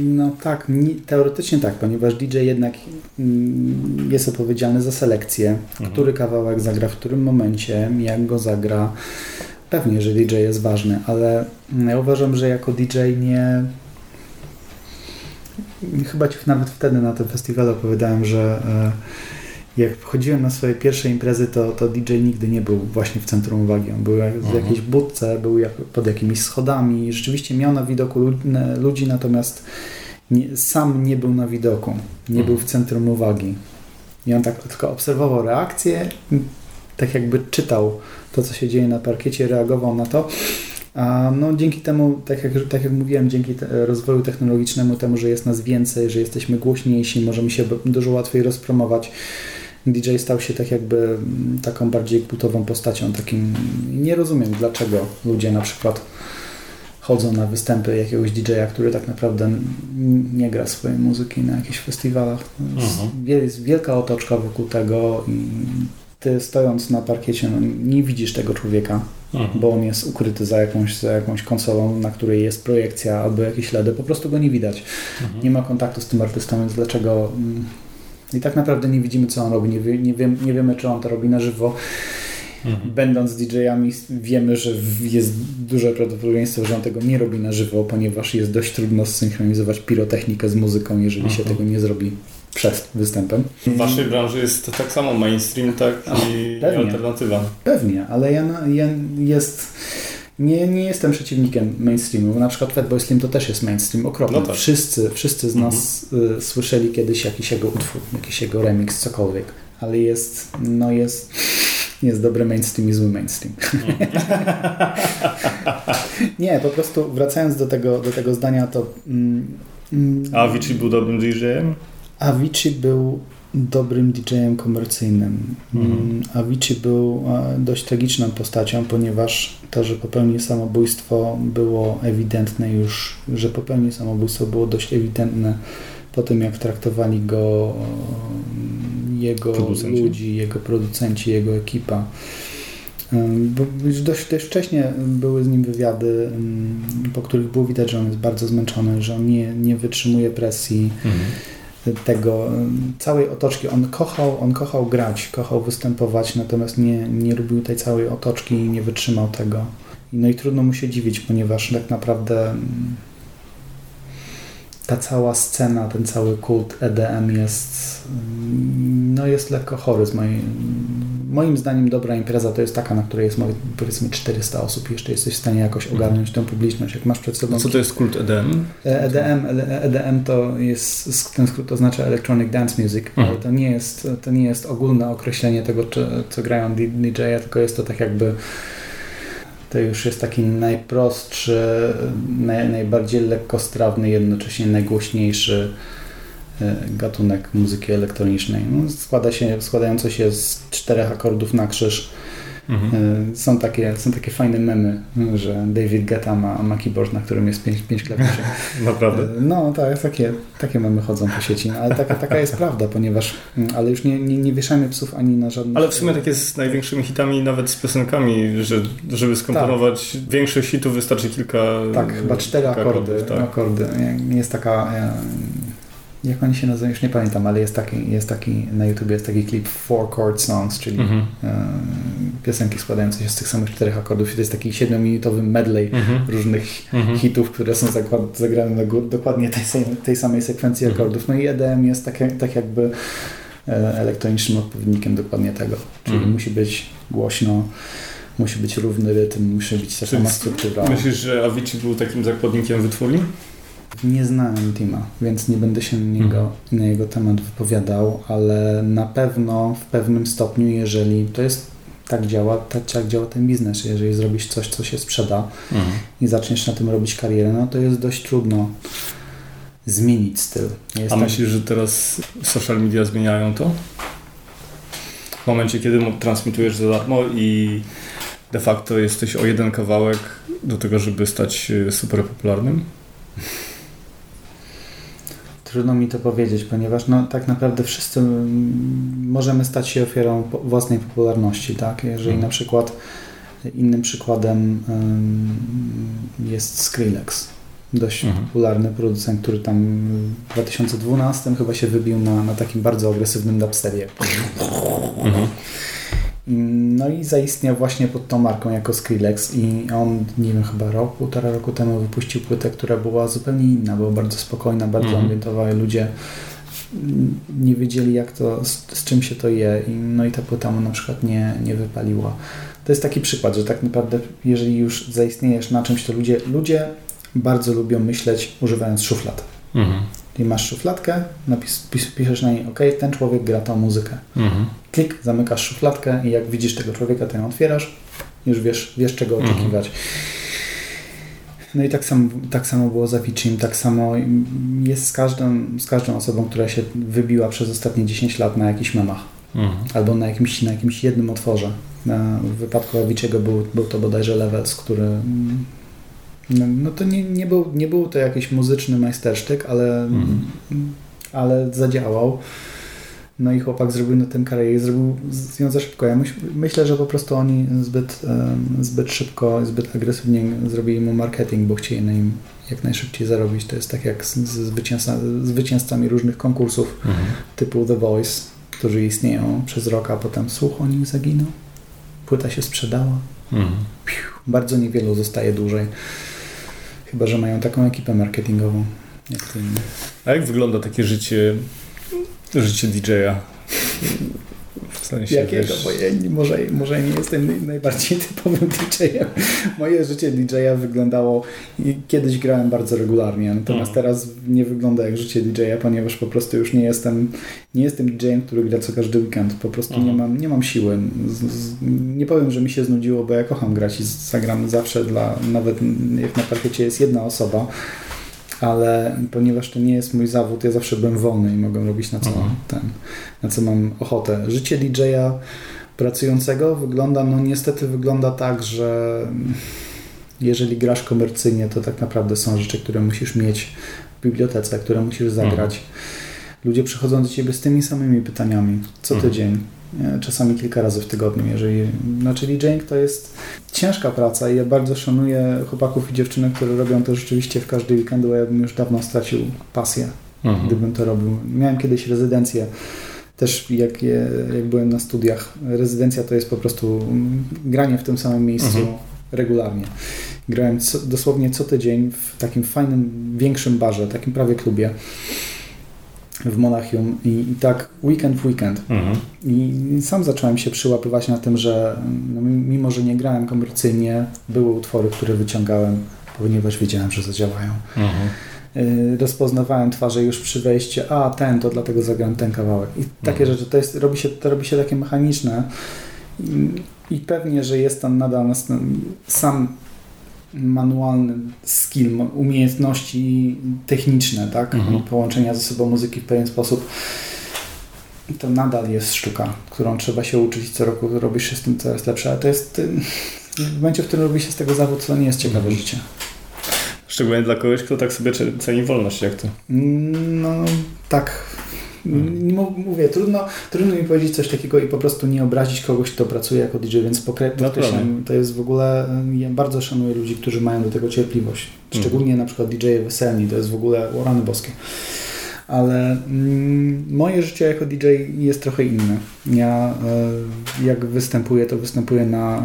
No tak, ni- teoretycznie tak, ponieważ DJ jednak mm, jest odpowiedzialny za selekcję, Mhm. który kawałek zagra w którym momencie, jak go zagra. Pewnie, że DJ jest ważny, ale ja uważam, że jako DJ nie. Chyba ci nawet wtedy na tym festiwalu opowiadałem, że e, jak chodziłem na swoje pierwsze imprezy, to, to DJ nigdy nie był właśnie w centrum uwagi. On był jak- w Mhm. jakiejś budce, był jak, pod jakimiś schodami. Rzeczywiście miał na widoku ludzi, natomiast nie, sam nie był na widoku. Nie Mhm. był w centrum uwagi. I on tak tylko obserwował reakcje, m, tak jakby czytał to, co się dzieje na parkiecie, reagował na to. A no, dzięki temu, tak jak, tak jak mówiłem, dzięki te, rozwoju technologicznemu, temu, że jest nas więcej, że jesteśmy głośniejsi, możemy się dużo łatwiej rozpromować. DJ stał się tak jakby mm, taką bardziej kultową postacią. Takim nie rozumiem, dlaczego ludzie na przykład chodzą na występy jakiegoś DJ-a, który tak naprawdę nie gra swojej muzyki na jakichś festiwalach. To Jest, Mhm. jest wielka otoczka wokół tego i ty stojąc na parkiecie no, nie widzisz tego człowieka, Mhm. bo on jest ukryty za jakąś, za jakąś konsolą, na której jest projekcja albo jakieś LEDy, po prostu go nie widać. Mhm. Nie ma kontaktu z tym artystą, więc dlaczego... I tak naprawdę nie widzimy, co on robi, nie, wie, nie, wiem, nie wiemy, czy on to robi na żywo. Mhm. Będąc DJ-ami wiemy, że jest duże prawdopodobieństwo, że on tego nie robi na żywo, ponieważ jest dość trudno zsynchronizować pirotechnikę z muzyką, jeżeli się Mhm. tego nie zrobi przed występem. W waszej branży jest to tak samo mainstream, tak i, i alternatywa. Pewnie, ale ja, ja jest... Nie, nie jestem przeciwnikiem mainstreamu. Na przykład Fatboy Slim to też jest mainstream okropny. No tak. Wszyscy, wszyscy z nas y, słyszeli kiedyś jakiś jego utwór, jakiś jego remix, cokolwiek. Ale jest, no jest, jest dobry mainstream i zły mainstream. nie, po prostu wracając do tego, do tego zdania, to mm, mm, A Avicii był dobrym DJ-em? Avicii był dobrym DJ-em komercyjnym. Mhm. Mm, Avicii był dość tragiczną postacią, ponieważ to, że popełni samobójstwo było ewidentne już, że popełni samobójstwo było dość ewidentne po tym, jak traktowali go e, jego Producenci. ludzi, jego producenci, jego ekipa. Ym, Bo już dość, dość wcześnie były z nim wywiady, po których było widać, że on jest bardzo zmęczony, że on nie, nie wytrzymuje presji tego całej otoczki. On kochał, on kochał grać, kochał występować, natomiast nie, nie lubił tej całej otoczki i nie wytrzymał tego. No i trudno mu się dziwić, ponieważ tak naprawdę ym, ta cała scena, ten cały kult EDM jest ym, no jest lekko chory z mojej, moim zdaniem dobra impreza to jest taka, na której jest powiedzmy 400 osób i jeszcze jesteś w stanie jakoś ogarnąć tą publiczność. Jak masz przed sobą co to jest kult EDM? EDM, EDM to jest, ten skrót oznacza Electronic Dance Music, ale Mhm. to nie jest, to nie jest ogólne określenie tego, co grają DJ-e, tylko jest to tak jakby to już jest taki najprostszy, naj, najbardziej lekkostrawny, jednocześnie najgłośniejszy e, gatunek muzyki elektronicznej. No, składa się, składający się z czterech akordów na krzyż. Mhm. E, Są takie, są takie fajne memy, że David Guetta ma, ma keyboard, na którym jest pięć, pięć klawiszy. Naprawdę. E, No tak, takie, takie memy chodzą po sieci, no, ale taka, taka jest prawda, ponieważ, mm, ale już nie, nie, nie wieszamy psów ani na żadnych... Ale w sumie tak jest z największym hitami, nawet z piosenkami, że żeby skomponować większość hitów wystarczy kilka Tak, chyba cztery akordy. akordów, tak. akordy. Jest taka... Jak oni się nazywają, już nie pamiętam, ale jest taki, jest taki na YouTube jest taki klip Four Chord Songs, czyli Mhm. e, piosenki składające się z tych samych czterech akordów i to jest taki siedmiominutowy medley mhm. różnych mhm. hitów, które są zagrane na dokładnie tej, tej samej sekwencji mhm. akordów. No i EDM jest tak, tak jakby e, elektronicznym odpowiednikiem dokładnie tego. Czyli mhm. musi być głośno, musi być równy rytm, musi być ta sama struktura. Myślisz, że Avicii był takim zakładnikiem wytwórni? Nie znałem Tima, więc nie będę się na, niego, mhm. na jego temat wypowiadał, ale na pewno w pewnym stopniu, jeżeli to jest tak działa, tak, tak działa ten biznes. Jeżeli zrobisz coś, co się sprzeda mhm. i zaczniesz na tym robić karierę, no to jest dość trudno zmienić styl. Jest A myślisz, że teraz social media zmieniają to? W momencie, kiedy transmitujesz za darmo i de facto jesteś o jeden kawałek do tego, żeby stać super popularnym? Trudno mi to powiedzieć, ponieważ no, tak naprawdę wszyscy możemy stać się ofiarą własnej popularności. Tak? Jeżeli hmm. na przykład innym przykładem jest Skrillex, dość mhm. popularny producent, który tam w 2012 chyba się wybił na, na takim bardzo agresywnym dubstepie. Mhm. No i zaistniał właśnie pod tą marką jako Skrillex i on, nie wiem, chyba rok, półtora roku temu wypuścił płytę, która była zupełnie inna, była bardzo spokojna, bardzo mm. ambientowa i ludzie nie wiedzieli jak to, z, z, czym się to je i, no i ta płyta mu na przykład nie, nie wypaliła. To jest taki przykład, że tak naprawdę jeżeli już zaistniejesz na czymś, to ludzie, ludzie bardzo lubią myśleć używając szuflad. Mhm. I masz szufladkę, napis, pis, piszesz na niej OK, ten człowiek gra tą muzykę. Mhm. Klik, zamykasz szufladkę i jak widzisz tego człowieka, to ją otwierasz, już wiesz, wiesz czego mhm. oczekiwać. No i tak samo, tak samo było z Avicii, tak samo jest z każdą, z każdą osobą, która się wybiła przez ostatnie 10 lat na jakichś memach. Mhm. Albo na jakimś, na jakimś jednym otworze. w wypadku Avicii'ego był, był to bodajże Levels, który no, no to nie, nie, był, nie był to jakiś muzyczny majstersztyk, ale, mhm. ale zadziałał. No i chłopak zrobił na tym karierę i zrobił ją za szybko. Ja myśl, myślę, że po prostu oni zbyt, zbyt szybko, zbyt agresywnie zrobili mu marketing, bo chcieli na nim jak najszybciej zarobić. To jest tak jak z, zwycięzca, zwycięzcami różnych konkursów mhm. typu The Voice, którzy istnieją przez rok, a potem słuch o nich zaginął. Płyta się sprzedała. Mhm. Bardzo niewielu zostaje dłużej. Chyba, że mają taką ekipę marketingową. Jak. A jak wygląda takie życie, życie DJ-a? Sensie, Jakiego? Wiesz... Bo ja może, może nie jestem najbardziej typowym DJ-em. Moje życie DJ-a wyglądało... Kiedyś grałem bardzo regularnie, natomiast no. teraz nie wygląda jak życie DJ-a, ponieważ po prostu już nie jestem nie jestem DJ-em, który gra co każdy weekend. Po prostu nie mam, nie mam siły. Z, z, nie powiem, że mi się znudziło, bo ja kocham grać i zagram zawsze dla... Nawet jak na parkiecie jest jedna osoba, ale ponieważ to nie jest mój zawód, ja zawsze byłem wolny i mogę robić na co, mhm. ten, na co mam ochotę. Życie DJ-a pracującego wygląda, no niestety wygląda tak, że jeżeli grasz komercyjnie, to tak naprawdę są rzeczy, które musisz mieć w bibliotece, które musisz zagrać. Mhm. Ludzie przychodzą do ciebie z tymi samymi pytaniami co mhm. Czasami kilka razy w tygodniu, jeżeli, znaczy DJing to jest ciężka praca i ja bardzo szanuję chłopaków i dziewczyny, które robią to rzeczywiście w każdy weekend, bo ja bym już dawno stracił pasję, mhm. gdybym to robił. Miałem kiedyś rezydencję, też jak, jak byłem na studiach, rezydencja to jest po prostu granie w tym samym miejscu mhm. regularnie. Grałem co, dosłownie co tydzień w takim fajnym, większym barze, takim prawie klubie w Monachium i, i, tak weekend w weekend. Mhm. I sam zacząłem się przyłapywać na tym, że no, mimo, że nie grałem komercyjnie, były utwory, które wyciągałem, ponieważ wiedziałem, że zadziałają. Mhm. Y, rozpoznawałem twarze już przy wejściu, a ten, to dlatego zagram ten kawałek. I takie mhm. rzeczy, to, jest, robi się, to robi się takie mechaniczne. I, i pewnie, że jest tam nadal sam manualny skill, umiejętności techniczne, tak? Mhm. Połączenia ze sobą muzyki w pewien sposób. To nadal jest sztuka, którą trzeba się uczyć co roku robisz się z tym coraz lepsze, ale to jest w momencie, w którym robi się z tego zawód, to nie jest ciekawe mhm. życie. Szczególnie dla kogoś, kto tak sobie ceni wolność, jak to? No, tak mówię, trudno, trudno mi powiedzieć coś takiego i po prostu nie obrazić kogoś, kto pracuje jako DJ, więc podkreślam, to jest w ogóle, ja bardzo szanuję ludzi, którzy mają do tego cierpliwość. Szczególnie mm. na przykład DJ-e weselni, to jest w ogóle rany boskie. ale mm, moje życie jako DJ jest trochę inne. Ja e, jak występuję, to występuję na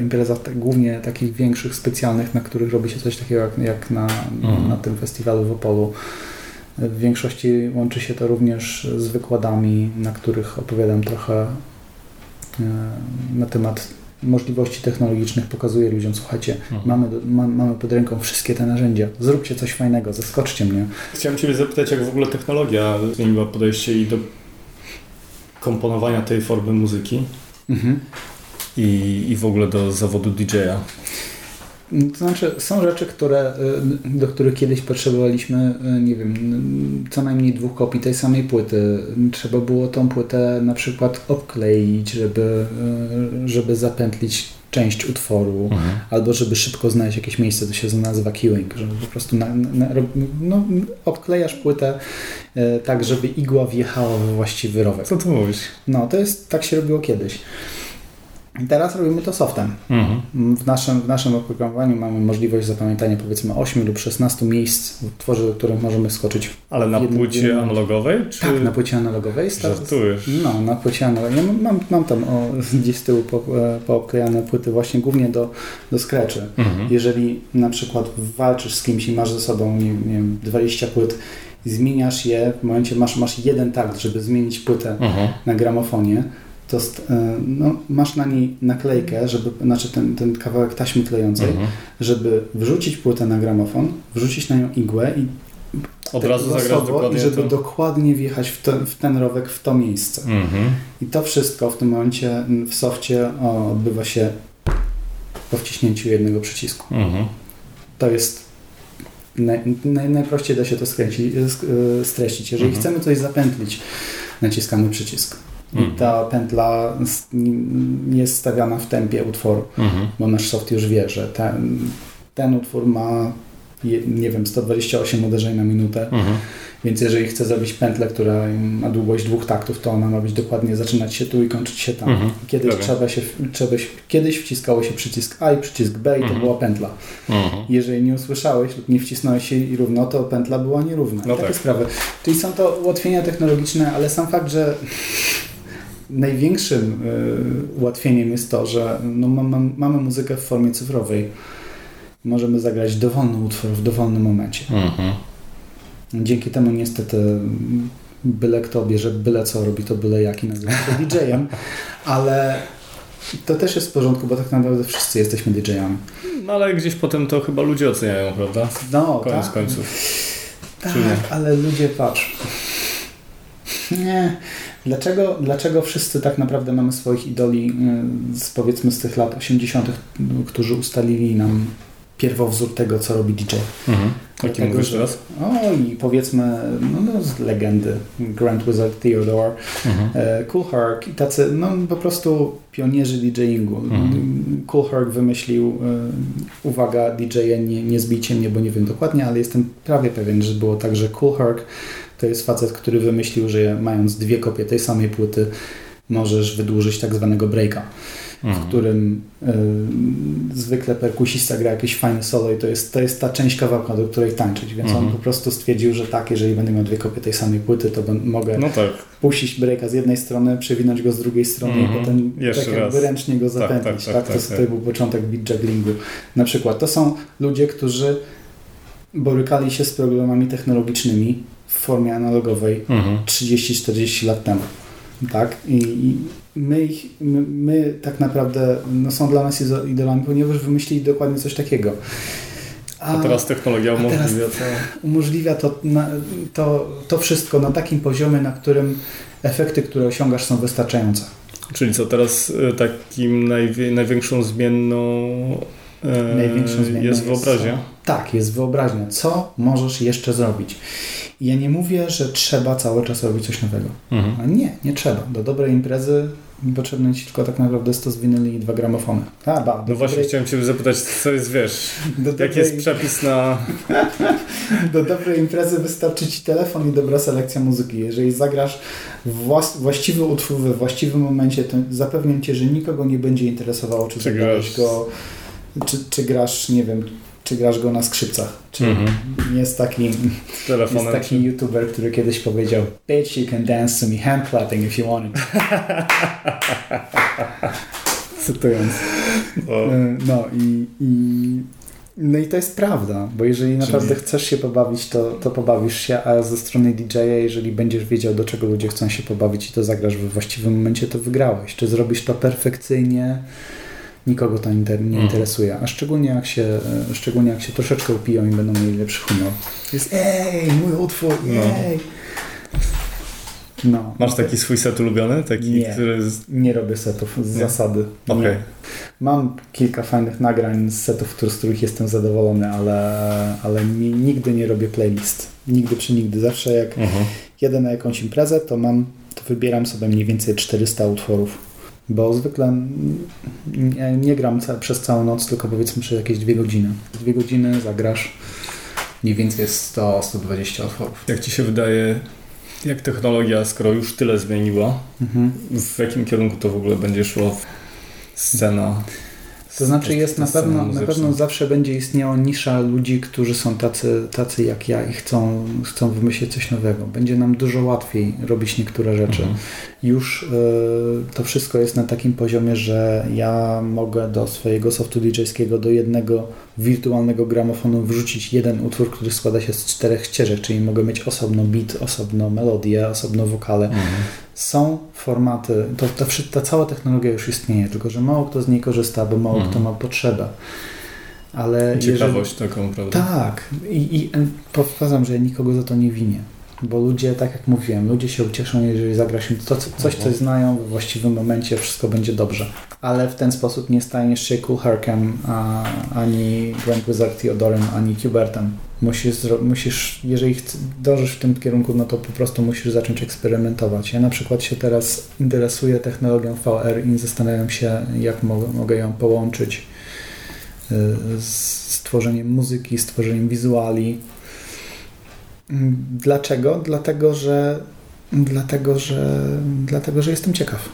imprezach tak, głównie takich większych, specjalnych, na których robi się coś takiego jak, jak na, mhm. na tym festiwalu w Opolu. W większości łączy się to również z wykładami, na których opowiadam trochę e, na temat możliwości technologicznych, pokazuję ludziom, słuchajcie, mhm. mamy, ma, mamy pod ręką wszystkie te narzędzia, zróbcie coś fajnego, zaskoczcie mnie. Chciałem Ciebie zapytać, jak w ogóle technologia zmieniła podejście i do komponowania tej formy muzyki mhm. i, i w ogóle do zawodu DJ-a. To znaczy, są rzeczy, które, y, do których kiedyś potrzebowaliśmy, y, nie wiem, co najmniej dwóch kopii tej samej płyty. Trzeba było tą płytę na przykład obkleić, żeby, y, żeby zapętlić część utworu, mhm. albo żeby szybko znaleźć jakieś miejsce, to się nazywa queuing, że po prostu na, na, no, obklejasz płytę tak, żeby igła wjechała we właściwy rowek. Co tu mówisz? No, to jest, tak się robiło kiedyś. Teraz robimy to softem. Mhm. W, naszym, w naszym oprogramowaniu mamy możliwość zapamiętania powiedzmy 8 lub 16 miejsc w utworze, do których możemy skoczyć. Ale na jednym, płycie jednym... analogowej? Czy... Tak, na płycie analogowej. Żartujesz? No, na płycie analogowej. Ja mam, mam tam o, gdzieś z tyłu po, e, poobklejane płyty właśnie głównie do, do scratchy. Mhm. Jeżeli na przykład walczysz z kimś i masz ze sobą nie, nie wiem, 20 płyt zmieniasz je, w momencie masz, masz jeden takt, żeby zmienić płytę mhm. na gramofonie, to e, no, masz na niej naklejkę, żeby, znaczy ten, ten kawałek taśmy klejącej, mhm. żeby wrzucić płytę na gramofon, wrzucić na nią igłę i od razu zagrać dokładnie i żeby to. dokładnie wjechać w, ten, w ten rowek, w to miejsce. Mhm. I to wszystko w tym momencie w softie o, odbywa się po wciśnięciu jednego przycisku. Mhm. To jest naj, naj, najprościej da się to skręcić, e, streścić. Jeżeli mhm. chcemy coś zapętlić, naciskamy przycisk. I mhm. ta pętla jest stawiana w tempie utworu, mhm. bo nasz soft już wie, że ten, ten utwór ma nie wiem, 128 uderzeń na minutę, mhm. więc jeżeli chcę zrobić pętlę, która ma długość dwóch taktów, to ona ma być dokładnie zaczynać się tu i kończyć się tam. Mhm. Kiedyś, trzeba się, trzeba, kiedyś wciskało się przycisk A i przycisk B i to była pętla. Mhm. Jeżeli nie usłyszałeś lub nie wcisnąłeś się równo, to pętla była nierówna. No takie tak. sprawy. Czyli są to ułatwienia technologiczne, ale sam fakt, że największym y, ułatwieniem jest to, że no, mamy, mamy muzykę w formie cyfrowej. Możemy zagrać dowolny utwór w dowolnym momencie. Mhm. Dzięki temu niestety byle kto bierze byle co, robi to byle jaki, nazywa się DJ-em, ale to też jest w porządku, bo tak naprawdę wszyscy jesteśmy DJ-ami. No ale gdzieś potem to chyba ludzie oceniają, prawda? No, Koniec tak. końców. Tak, ale ludzie patrz. Nie, Dlaczego, dlaczego wszyscy tak naprawdę mamy swoich idoli y, z, powiedzmy z tych lat 80., którzy ustalili nam pierwowzór tego, co robi DJ? Mhm. Jaki mówisz teraz? O i powiedzmy no, no, z legendy Grand Wizard Theodore, mhm. E, cool Herc i tacy no po prostu pionierzy DJingu. Mhm. Cool Herc wymyślił, y, uwaga, DJ-e nie, nie zbijcie mnie, bo nie wiem dokładnie, ale jestem prawie pewien, że było tak, że Cool Herc to jest facet, który wymyślił, że mając dwie kopie tej samej płyty możesz wydłużyć tak zwanego breaka, mhm. w którym y, zwykle perkusista gra jakieś fajne solo i to jest, to jest ta część kawałka, do której tańczyć, więc mhm. on po prostu stwierdził, że tak, jeżeli będę miał dwie kopie tej samej płyty, to mogę no tak. puścić breaka z jednej strony, przewinąć go z drugiej strony mhm. i potem Jeszcze tak jakby ręcznie go tak, zapętlić. Tak, tak, tak, tak, to, to był początek beat jugglingu. Na przykład to są ludzie, którzy borykali się z problemami technologicznymi, w formie analogowej mhm. 30-40 lat temu. Tak? I, my, ich, my, my, tak naprawdę no, są dla nas idolami, ponieważ wymyślili dokładnie coś takiego. A, a teraz technologia umożliwia to. Umożliwia to, na, to, to wszystko na takim poziomie, na którym efekty, które osiągasz, są wystarczające. Czyli co teraz e, takim największą zmienną największą zmienną jest wyobraźnia? Jest, tak, jest wyobraźnia. Co możesz jeszcze zrobić? I ja nie mówię, że trzeba cały czas robić coś nowego. Mhm. Nie, nie trzeba. Do dobrej imprezy potrzebne ci tylko tak naprawdę 100 z i dwa gramofony. A, ba, no właśnie chciałem Cię zapytać, co jest, wiesz, do jaki dobrej... jest przepis na... do dobrej imprezy wystarczy Ci telefon i dobra selekcja muzyki. Jeżeli zagrasz włas... właściwy utwór we właściwym momencie, to zapewniam Cię, że nikogo nie będzie interesowało, czy, czy zagrałeś go, czy, czy grasz, nie wiem, czy grasz go na skrzypcach. Czy Mhm. jest taki, jest Telefonem. taki youtuber, który kiedyś powiedział Bitch, you can dance to me hand clapping if you want it. Cytując. O, E, No i, i, no i to jest prawda, bo jeżeli naprawdę chcesz się pobawić, to, to pobawisz się, a ze strony DJ-a, jeżeli będziesz wiedział, do czego ludzie chcą się pobawić i to zagrasz we właściwym momencie, to wygrałeś. Czy zrobisz to perfekcyjnie, nikogo to inter, nie Mhm. interesuje, a szczególnie jak, się, e, szczególnie jak się troszeczkę upiją i będą mieli lepszy humor. Jest ej, mój utwór, No. ej! No. Masz taki swój set ulubiony? Taki, Nie. który... Nie robię setów z Nie? zasady. Okej. Mam kilka fajnych nagrań z setów, z których jestem zadowolony, ale, ale ni- nigdy nie robię playlist. Nigdy przy nigdy. Zawsze jak Mhm. jedę na jakąś imprezę, to mam, to wybieram sobie mniej więcej 400 utworów. Bo zwykle nie, nie gram ca- przez całą noc, tylko powiedzmy przez jakieś dwie godziny. Dwie godziny zagrasz mniej więcej jest 100-120 utworów. Jak ci się wydaje, jak technologia, skoro już tyle zmieniła, Mhm. w jakim kierunku to w ogóle będzie szło? Scena. To znaczy jest na pewno, na pewno zawsze będzie istniała nisza ludzi, którzy są tacy, tacy jak ja i chcą, chcą wymyślić coś nowego. Będzie nam dużo łatwiej robić niektóre rzeczy. Mhm. Już y, to wszystko jest na takim poziomie, że ja mogę do swojego softu DJ-skiego, do jednego wirtualnego gramofonu wrzucić jeden utwór, który składa się z czterech ścieżek, czyli mogę mieć osobno beat, osobno melodię, osobno wokale. Mhm. Są formaty, to, ta, ta cała technologia już istnieje, tylko że mało kto z niej korzysta, bo mało Mhm. kto ma potrzebę. Ale Ciekawość taką, prawda? tak, i, i powtarzam, że ja nikogo za to nie winię. Bo ludzie, tak jak mówiłem, ludzie się ucieszą, jeżeli zagra się to, co- coś, Mhm. coś znają we właściwym momencie, wszystko będzie dobrze. Ale w ten sposób nie staniesz się Cool Herkem, a, ani Grand Wizard Theodorem, ani Cubertem. Musisz, musisz jeżeli dążysz w tym kierunku, no to po prostu musisz zacząć eksperymentować. Ja na przykład się teraz interesuję technologią VR i zastanawiam się, jak mogę, mogę ją połączyć y, z stworzeniem muzyki, z tworzeniem wizuali. Dlaczego? Dlatego, że dlatego, że dlatego, że jestem ciekaw.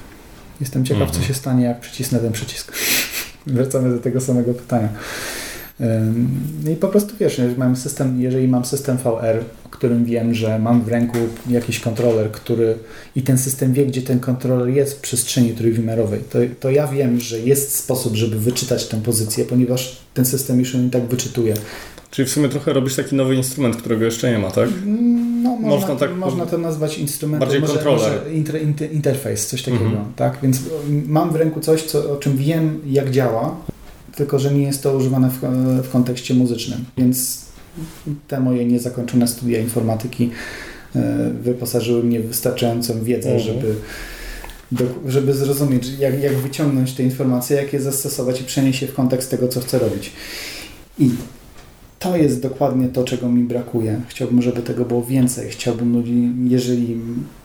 Jestem ciekaw, Mhm. co się stanie, jak przycisnę ten przycisk. Wracamy do tego samego pytania. No i po prostu wiesz, jeżeli mam system, jeżeli mam system VR, o którym wiem, że mam w ręku jakiś kontroler, który i ten system wie, gdzie ten kontroler jest w przestrzeni trójwymiarowej, to, to ja wiem, że jest sposób, żeby wyczytać tę pozycję, ponieważ ten system już ją i tak wyczytuje. Czyli w sumie trochę robisz taki nowy instrument, którego jeszcze nie ma, tak? No, można, Można to, tak można to nazwać instrumentem, bardziej może, kontroler. może inter, inter, interfejs, coś takiego, Mhm. tak? Więc mam w ręku coś, co, o czym wiem, jak działa, tylko że nie jest to używane w, w kontekście muzycznym, więc te moje niezakończone studia informatyki e, wyposażyły mnie w wystarczającą wiedzę, Mhm. żeby, do, żeby zrozumieć, jak, jak wyciągnąć te informacje, jak je zastosować i przenieść je w kontekst tego, co chcę robić. I to jest dokładnie to, czego mi brakuje. Chciałbym, żeby tego było więcej. Chciałbym ludzi, jeżeli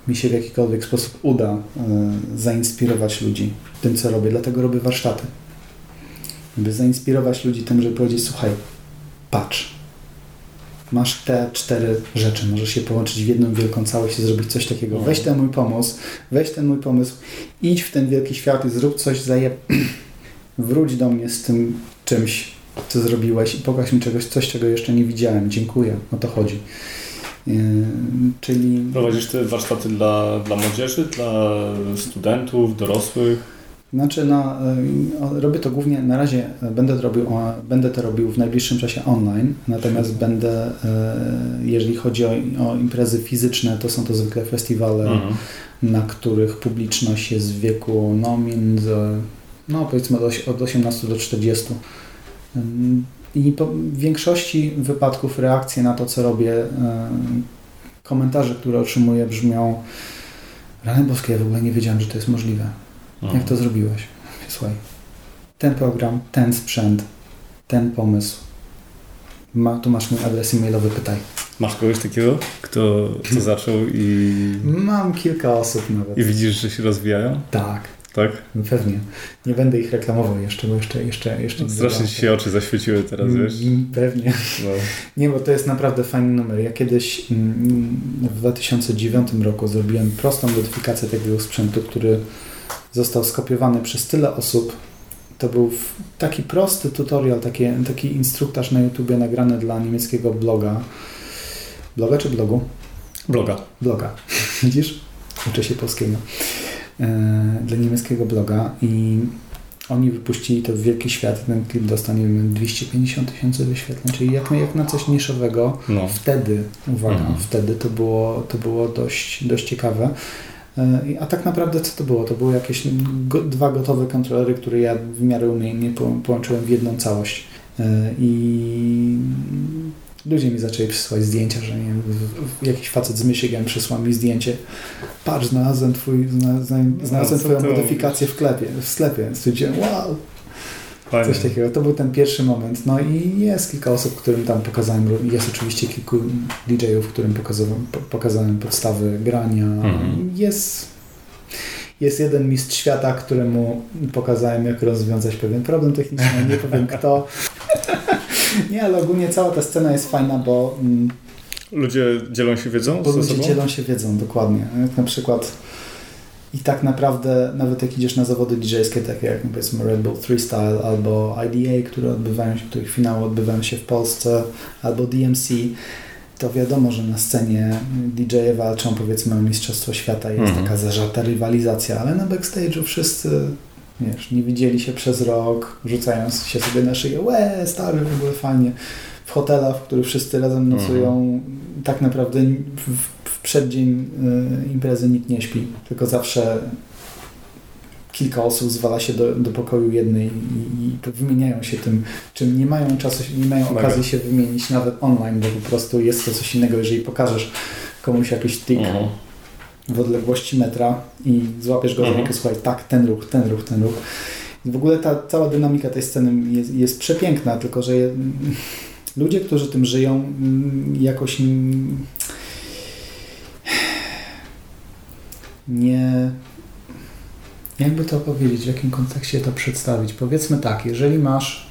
mi się w jakikolwiek sposób uda e, zainspirować ludzi tym, co robię, dlatego robię warsztaty. By zainspirować ludzi tym, żeby powiedzieć, słuchaj, patrz, masz te cztery rzeczy, możesz je połączyć w jedną wielką całość i zrobić coś takiego. Mhm. Weź ten mój pomysł, weź ten mój pomysł, idź w ten wielki świat i zrób coś, zaje... wróć do mnie z tym czymś, co zrobiłeś i pokaż mi czegoś, coś, czego jeszcze nie widziałem. Dziękuję, o to chodzi. Yy, czyli Prowadzisz te warsztaty dla, dla młodzieży, dla studentów, dorosłych? Znaczy, no, y, robię to głównie, na razie będę to, robił, będę to robił w najbliższym czasie online, natomiast będę, y, jeżeli chodzi o, o imprezy fizyczne, to są to zwykle festiwale, Mhm. na których publiczność jest w wieku, no, między, no, powiedzmy od 18 do 40. I w większości wypadków reakcje na to, co robię, y, komentarze, które otrzymuję brzmią Rany boskie, ja w ogóle nie wiedziałem, że to jest możliwe. Jak to zrobiłeś? Słuchaj, ten program, ten sprzęt, ten pomysł. Ma, tu masz mój adres e-mailowy, pytaj. Masz kogoś takiego, kto, kto zaczął i, Mam kilka osób nawet. i widzisz, że się rozwijają? Tak, Tak? pewnie. Nie będę ich reklamował jeszcze, bo jeszcze, jeszcze, jeszcze nie Strasznie ci się oczy zaświeciły teraz, wiesz? Mm, Pewnie. No. Nie, bo to jest naprawdę fajny numer. Ja kiedyś mm, w 2009 roku zrobiłem prostą modyfikację takiego sprzętu, który został skopiowany przez tyle osób To był taki prosty tutorial, taki, taki instruktaż na YouTubie nagrany dla niemieckiego bloga. Bloga czy blogu? Bloga. Bloga. Widzisz? Uczę się polskiego. E, dla niemieckiego bloga i oni wypuścili to w wielki świat. Ten klip dostał, nie wiem, 250 tysięcy wyświetleń, czyli jak, jak na coś niszowego. No. Wtedy, uwaga, mhm. wtedy to było, to było dość, dość ciekawe. E, a tak naprawdę co to było? To były jakieś go, dwa gotowe kontrolery, które ja w miarę umiejętnie połączyłem w jedną całość. E, I ludzie mi zaczęli przysyłać zdjęcia, że nie wiem, jakiś facet z Michigan przysłał mi zdjęcie. Patrz, znalazłem, twój, znalazłem twoją modyfikację w, klepie, w sklepie. Stwierdziłem, wow. Coś takiego. To był ten pierwszy moment. No i jest kilka osób, którym tam pokazałem. Jest oczywiście kilku DJ-ów, którym pokazałem, pokazałem podstawy grania. Mhm. Jest, jest jeden mistrz świata, któremu pokazałem, jak rozwiązać pewien problem techniczny. Nie powiem kto. Nie, ale ogólnie cała ta scena jest fajna, bo... Mm, ludzie dzielą się wiedzą? Bo ludzie dzielą się wiedzą, dokładnie. Jak na przykład i tak naprawdę, nawet jak idziesz na zawody DJ-skie, takie jak powiedzmy Red Bull Freestyle albo IDA, które odbywają się, których finały odbywają się w Polsce, albo DMC, to wiadomo, że na scenie DJ-e walczą powiedzmy o Mistrzostwo Świata, jest mhm. taka zażarta rywalizacja, ale na backstage'u wszyscy wiesz, nie widzieli się przez rok, rzucając się sobie na szyję, łe, stary, w ogóle fajnie. W hotelach, w których wszyscy razem nocują, mhm. tak naprawdę w, w przeddzień y, imprezy nikt nie śpi, tylko zawsze kilka osób zwala się do, do pokoju jednej i, i wymieniają się tym, czym nie mają czasu, nie mają okazji się wymienić nawet online, bo po prostu jest to coś innego, jeżeli pokażesz komuś jakiś tik mhm. W odległości metra i złapiesz go za mhm. rękę, słuchaj, tak, ten ruch, ten ruch, ten ruch. I w ogóle ta cała dynamika tej sceny jest, jest przepiękna, tylko że je, ludzie, którzy tym żyją, mm, jakoś nie. Jakby to powiedzieć, w jakim kontekście to przedstawić? Powiedzmy tak, jeżeli masz.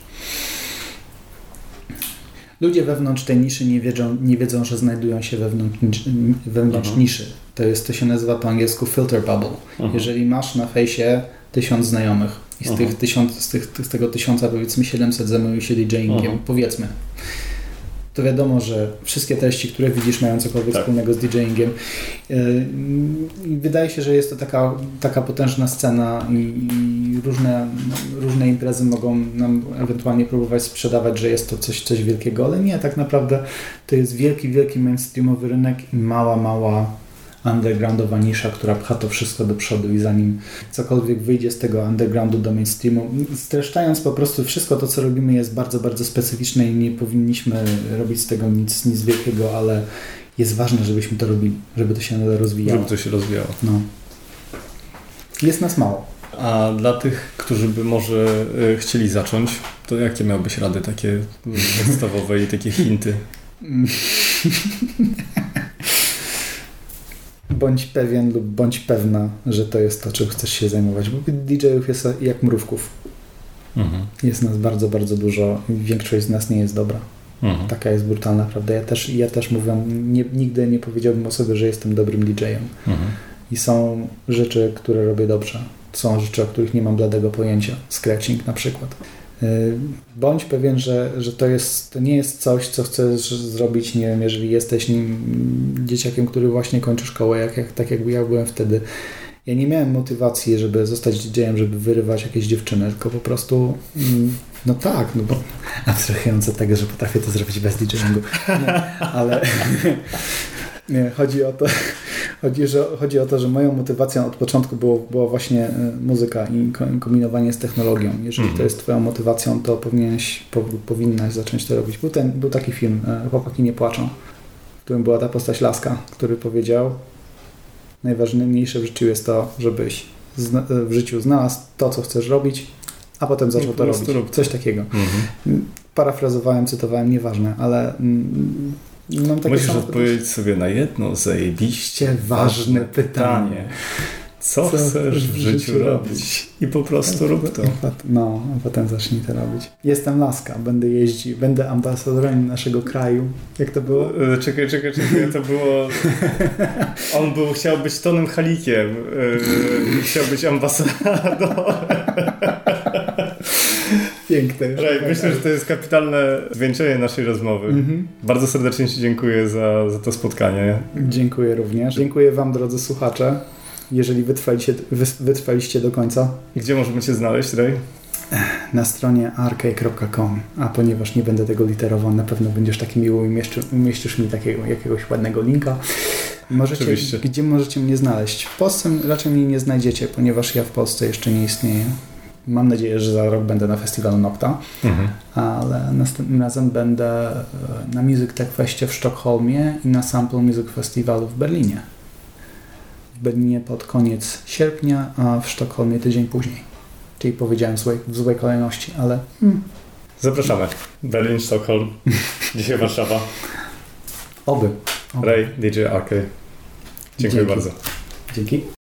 Ludzie wewnątrz tej niszy nie wiedzą, nie wiedzą że znajdują się wewnątrz, wewnątrz mhm. niszy. To, jest, to się nazywa po angielsku filter bubble. Mhm. Jeżeli masz na fejsie tysiąc znajomych i z, tych tysiąc, z, tych, z tego tysiąca powiedzmy 700 zajmują się DJingiem, powiedzmy, to wiadomo, że wszystkie treści, które widzisz, mają cokolwiek tak. wspólnego z DJingiem. Y, I wydaje się, że jest to taka, taka potężna scena i, i, różne, różne imprezy mogą nam ewentualnie próbować sprzedawać, że jest to coś, coś wielkiego, ale nie, tak naprawdę to jest wielki, wielki mainstreamowy rynek i mała, mała undergroundowa nisza, która pcha to wszystko do przodu i zanim cokolwiek wyjdzie z tego undergroundu do mainstreamu, streszczając po prostu wszystko to, co robimy jest bardzo, bardzo specyficzne i nie powinniśmy robić z tego nic, nic wielkiego, ale jest ważne, żebyśmy to robili, żeby to się rozwijało. Żeby to się rozwijało. No. Jest nas mało. A dla tych, którzy by może e, chcieli zacząć, to jakie miałbyś rady takie podstawowe i takie hinty? bądź pewien lub bądź pewna, że to jest to, czym chcesz się zajmować, bo DJ-ów jest jak mrówków. Mhm. Jest nas bardzo, bardzo dużo większość z nas nie jest dobra. Mhm. Taka jest brutalna prawda. Ja też, ja też mówię, nie, nigdy nie powiedziałbym o sobie, że jestem dobrym DJ-em. Mhm. I są rzeczy, które robię dobrze. Są rzeczy, o których nie mam bladego pojęcia. Scratching na przykład. Y, bądź pewien, że, że to, jest, to nie jest coś, co chcesz zrobić, nie wiem, jeżeli jesteś dzieciakiem, który właśnie kończy szkołę, jak, jak, tak ja byłem wtedy. Ja nie miałem motywacji, żeby zostać DJ-em, żeby wyrywać jakieś dziewczyny, tylko po prostu mm, no tak, no bo tego, że potrafię to zrobić bez DJingu. ale nie, chodzi o to, chodzi, że, chodzi o to, że moją motywacją od początku było, była właśnie e, muzyka i kombinowanie z technologią. Jeżeli to mhm. jest twoją motywacją, to powinieneś, powinnaś zacząć to robić. Był, ten, był taki film, e, Chłopaki nie płaczą, w którym była ta postać Laska, który powiedział najważniejsze w życiu jest to, żebyś w życiu znalazł to, co chcesz robić, a potem zaczął to robić. Coś takiego. Mhm. Parafrazowałem, cytowałem, nieważne, ale mm, Mam takie Musisz odpowiedzieć sobie na jedno zajebiście ważne pytanie. Co, Co chcesz w życiu robić? I po prostu rób to. No, a potem zacznij to robić. Jestem laska, będę jeździć, będę ambasadorem naszego kraju. Jak to było? E, czekaj, czekaj, czekaj, to było... On był, chciał być Tonem Halikiem. E, chciał być ambasadorem. Piękne. Myślę, że to jest kapitalne zwieńczenie naszej rozmowy. Mhm. Bardzo serdecznie Ci dziękuję za, za to spotkanie. Dziękuję również. Dziękuję Wam, drodzy słuchacze, jeżeli wytrwaliście, wytrwaliście do końca. Gdzie możemy Cię znaleźć, Ray? na stronie arcade.com, a ponieważ nie będę tego literował, na pewno będziesz taki miły i umieścisz, umieścisz mi takiego jakiegoś ładnego linka. Możecie, Oczywiście. Gdzie możecie mnie znaleźć? W Polsce raczej mnie nie znajdziecie, ponieważ ja w Polsce jeszcze nie istnieję. Mam nadzieję, że za rok będę na festiwalu Nocta, mhm. ale następnym razem będę e, na Music Tech Festie w Sztokholmie i na Sample Music Festiwalu w Berlinie. W Berlinie pod koniec sierpnia, a w Sztokholmie tydzień później. Czyli powiedziałem w złej kolejności, ale... Hmm. Zapraszamy. Berlin, Sztokholm, dzisiaj Warszawa. Oby. Oby. Ray, DJ Arcade. Dziękuję Dzięki. bardzo. Dzięki.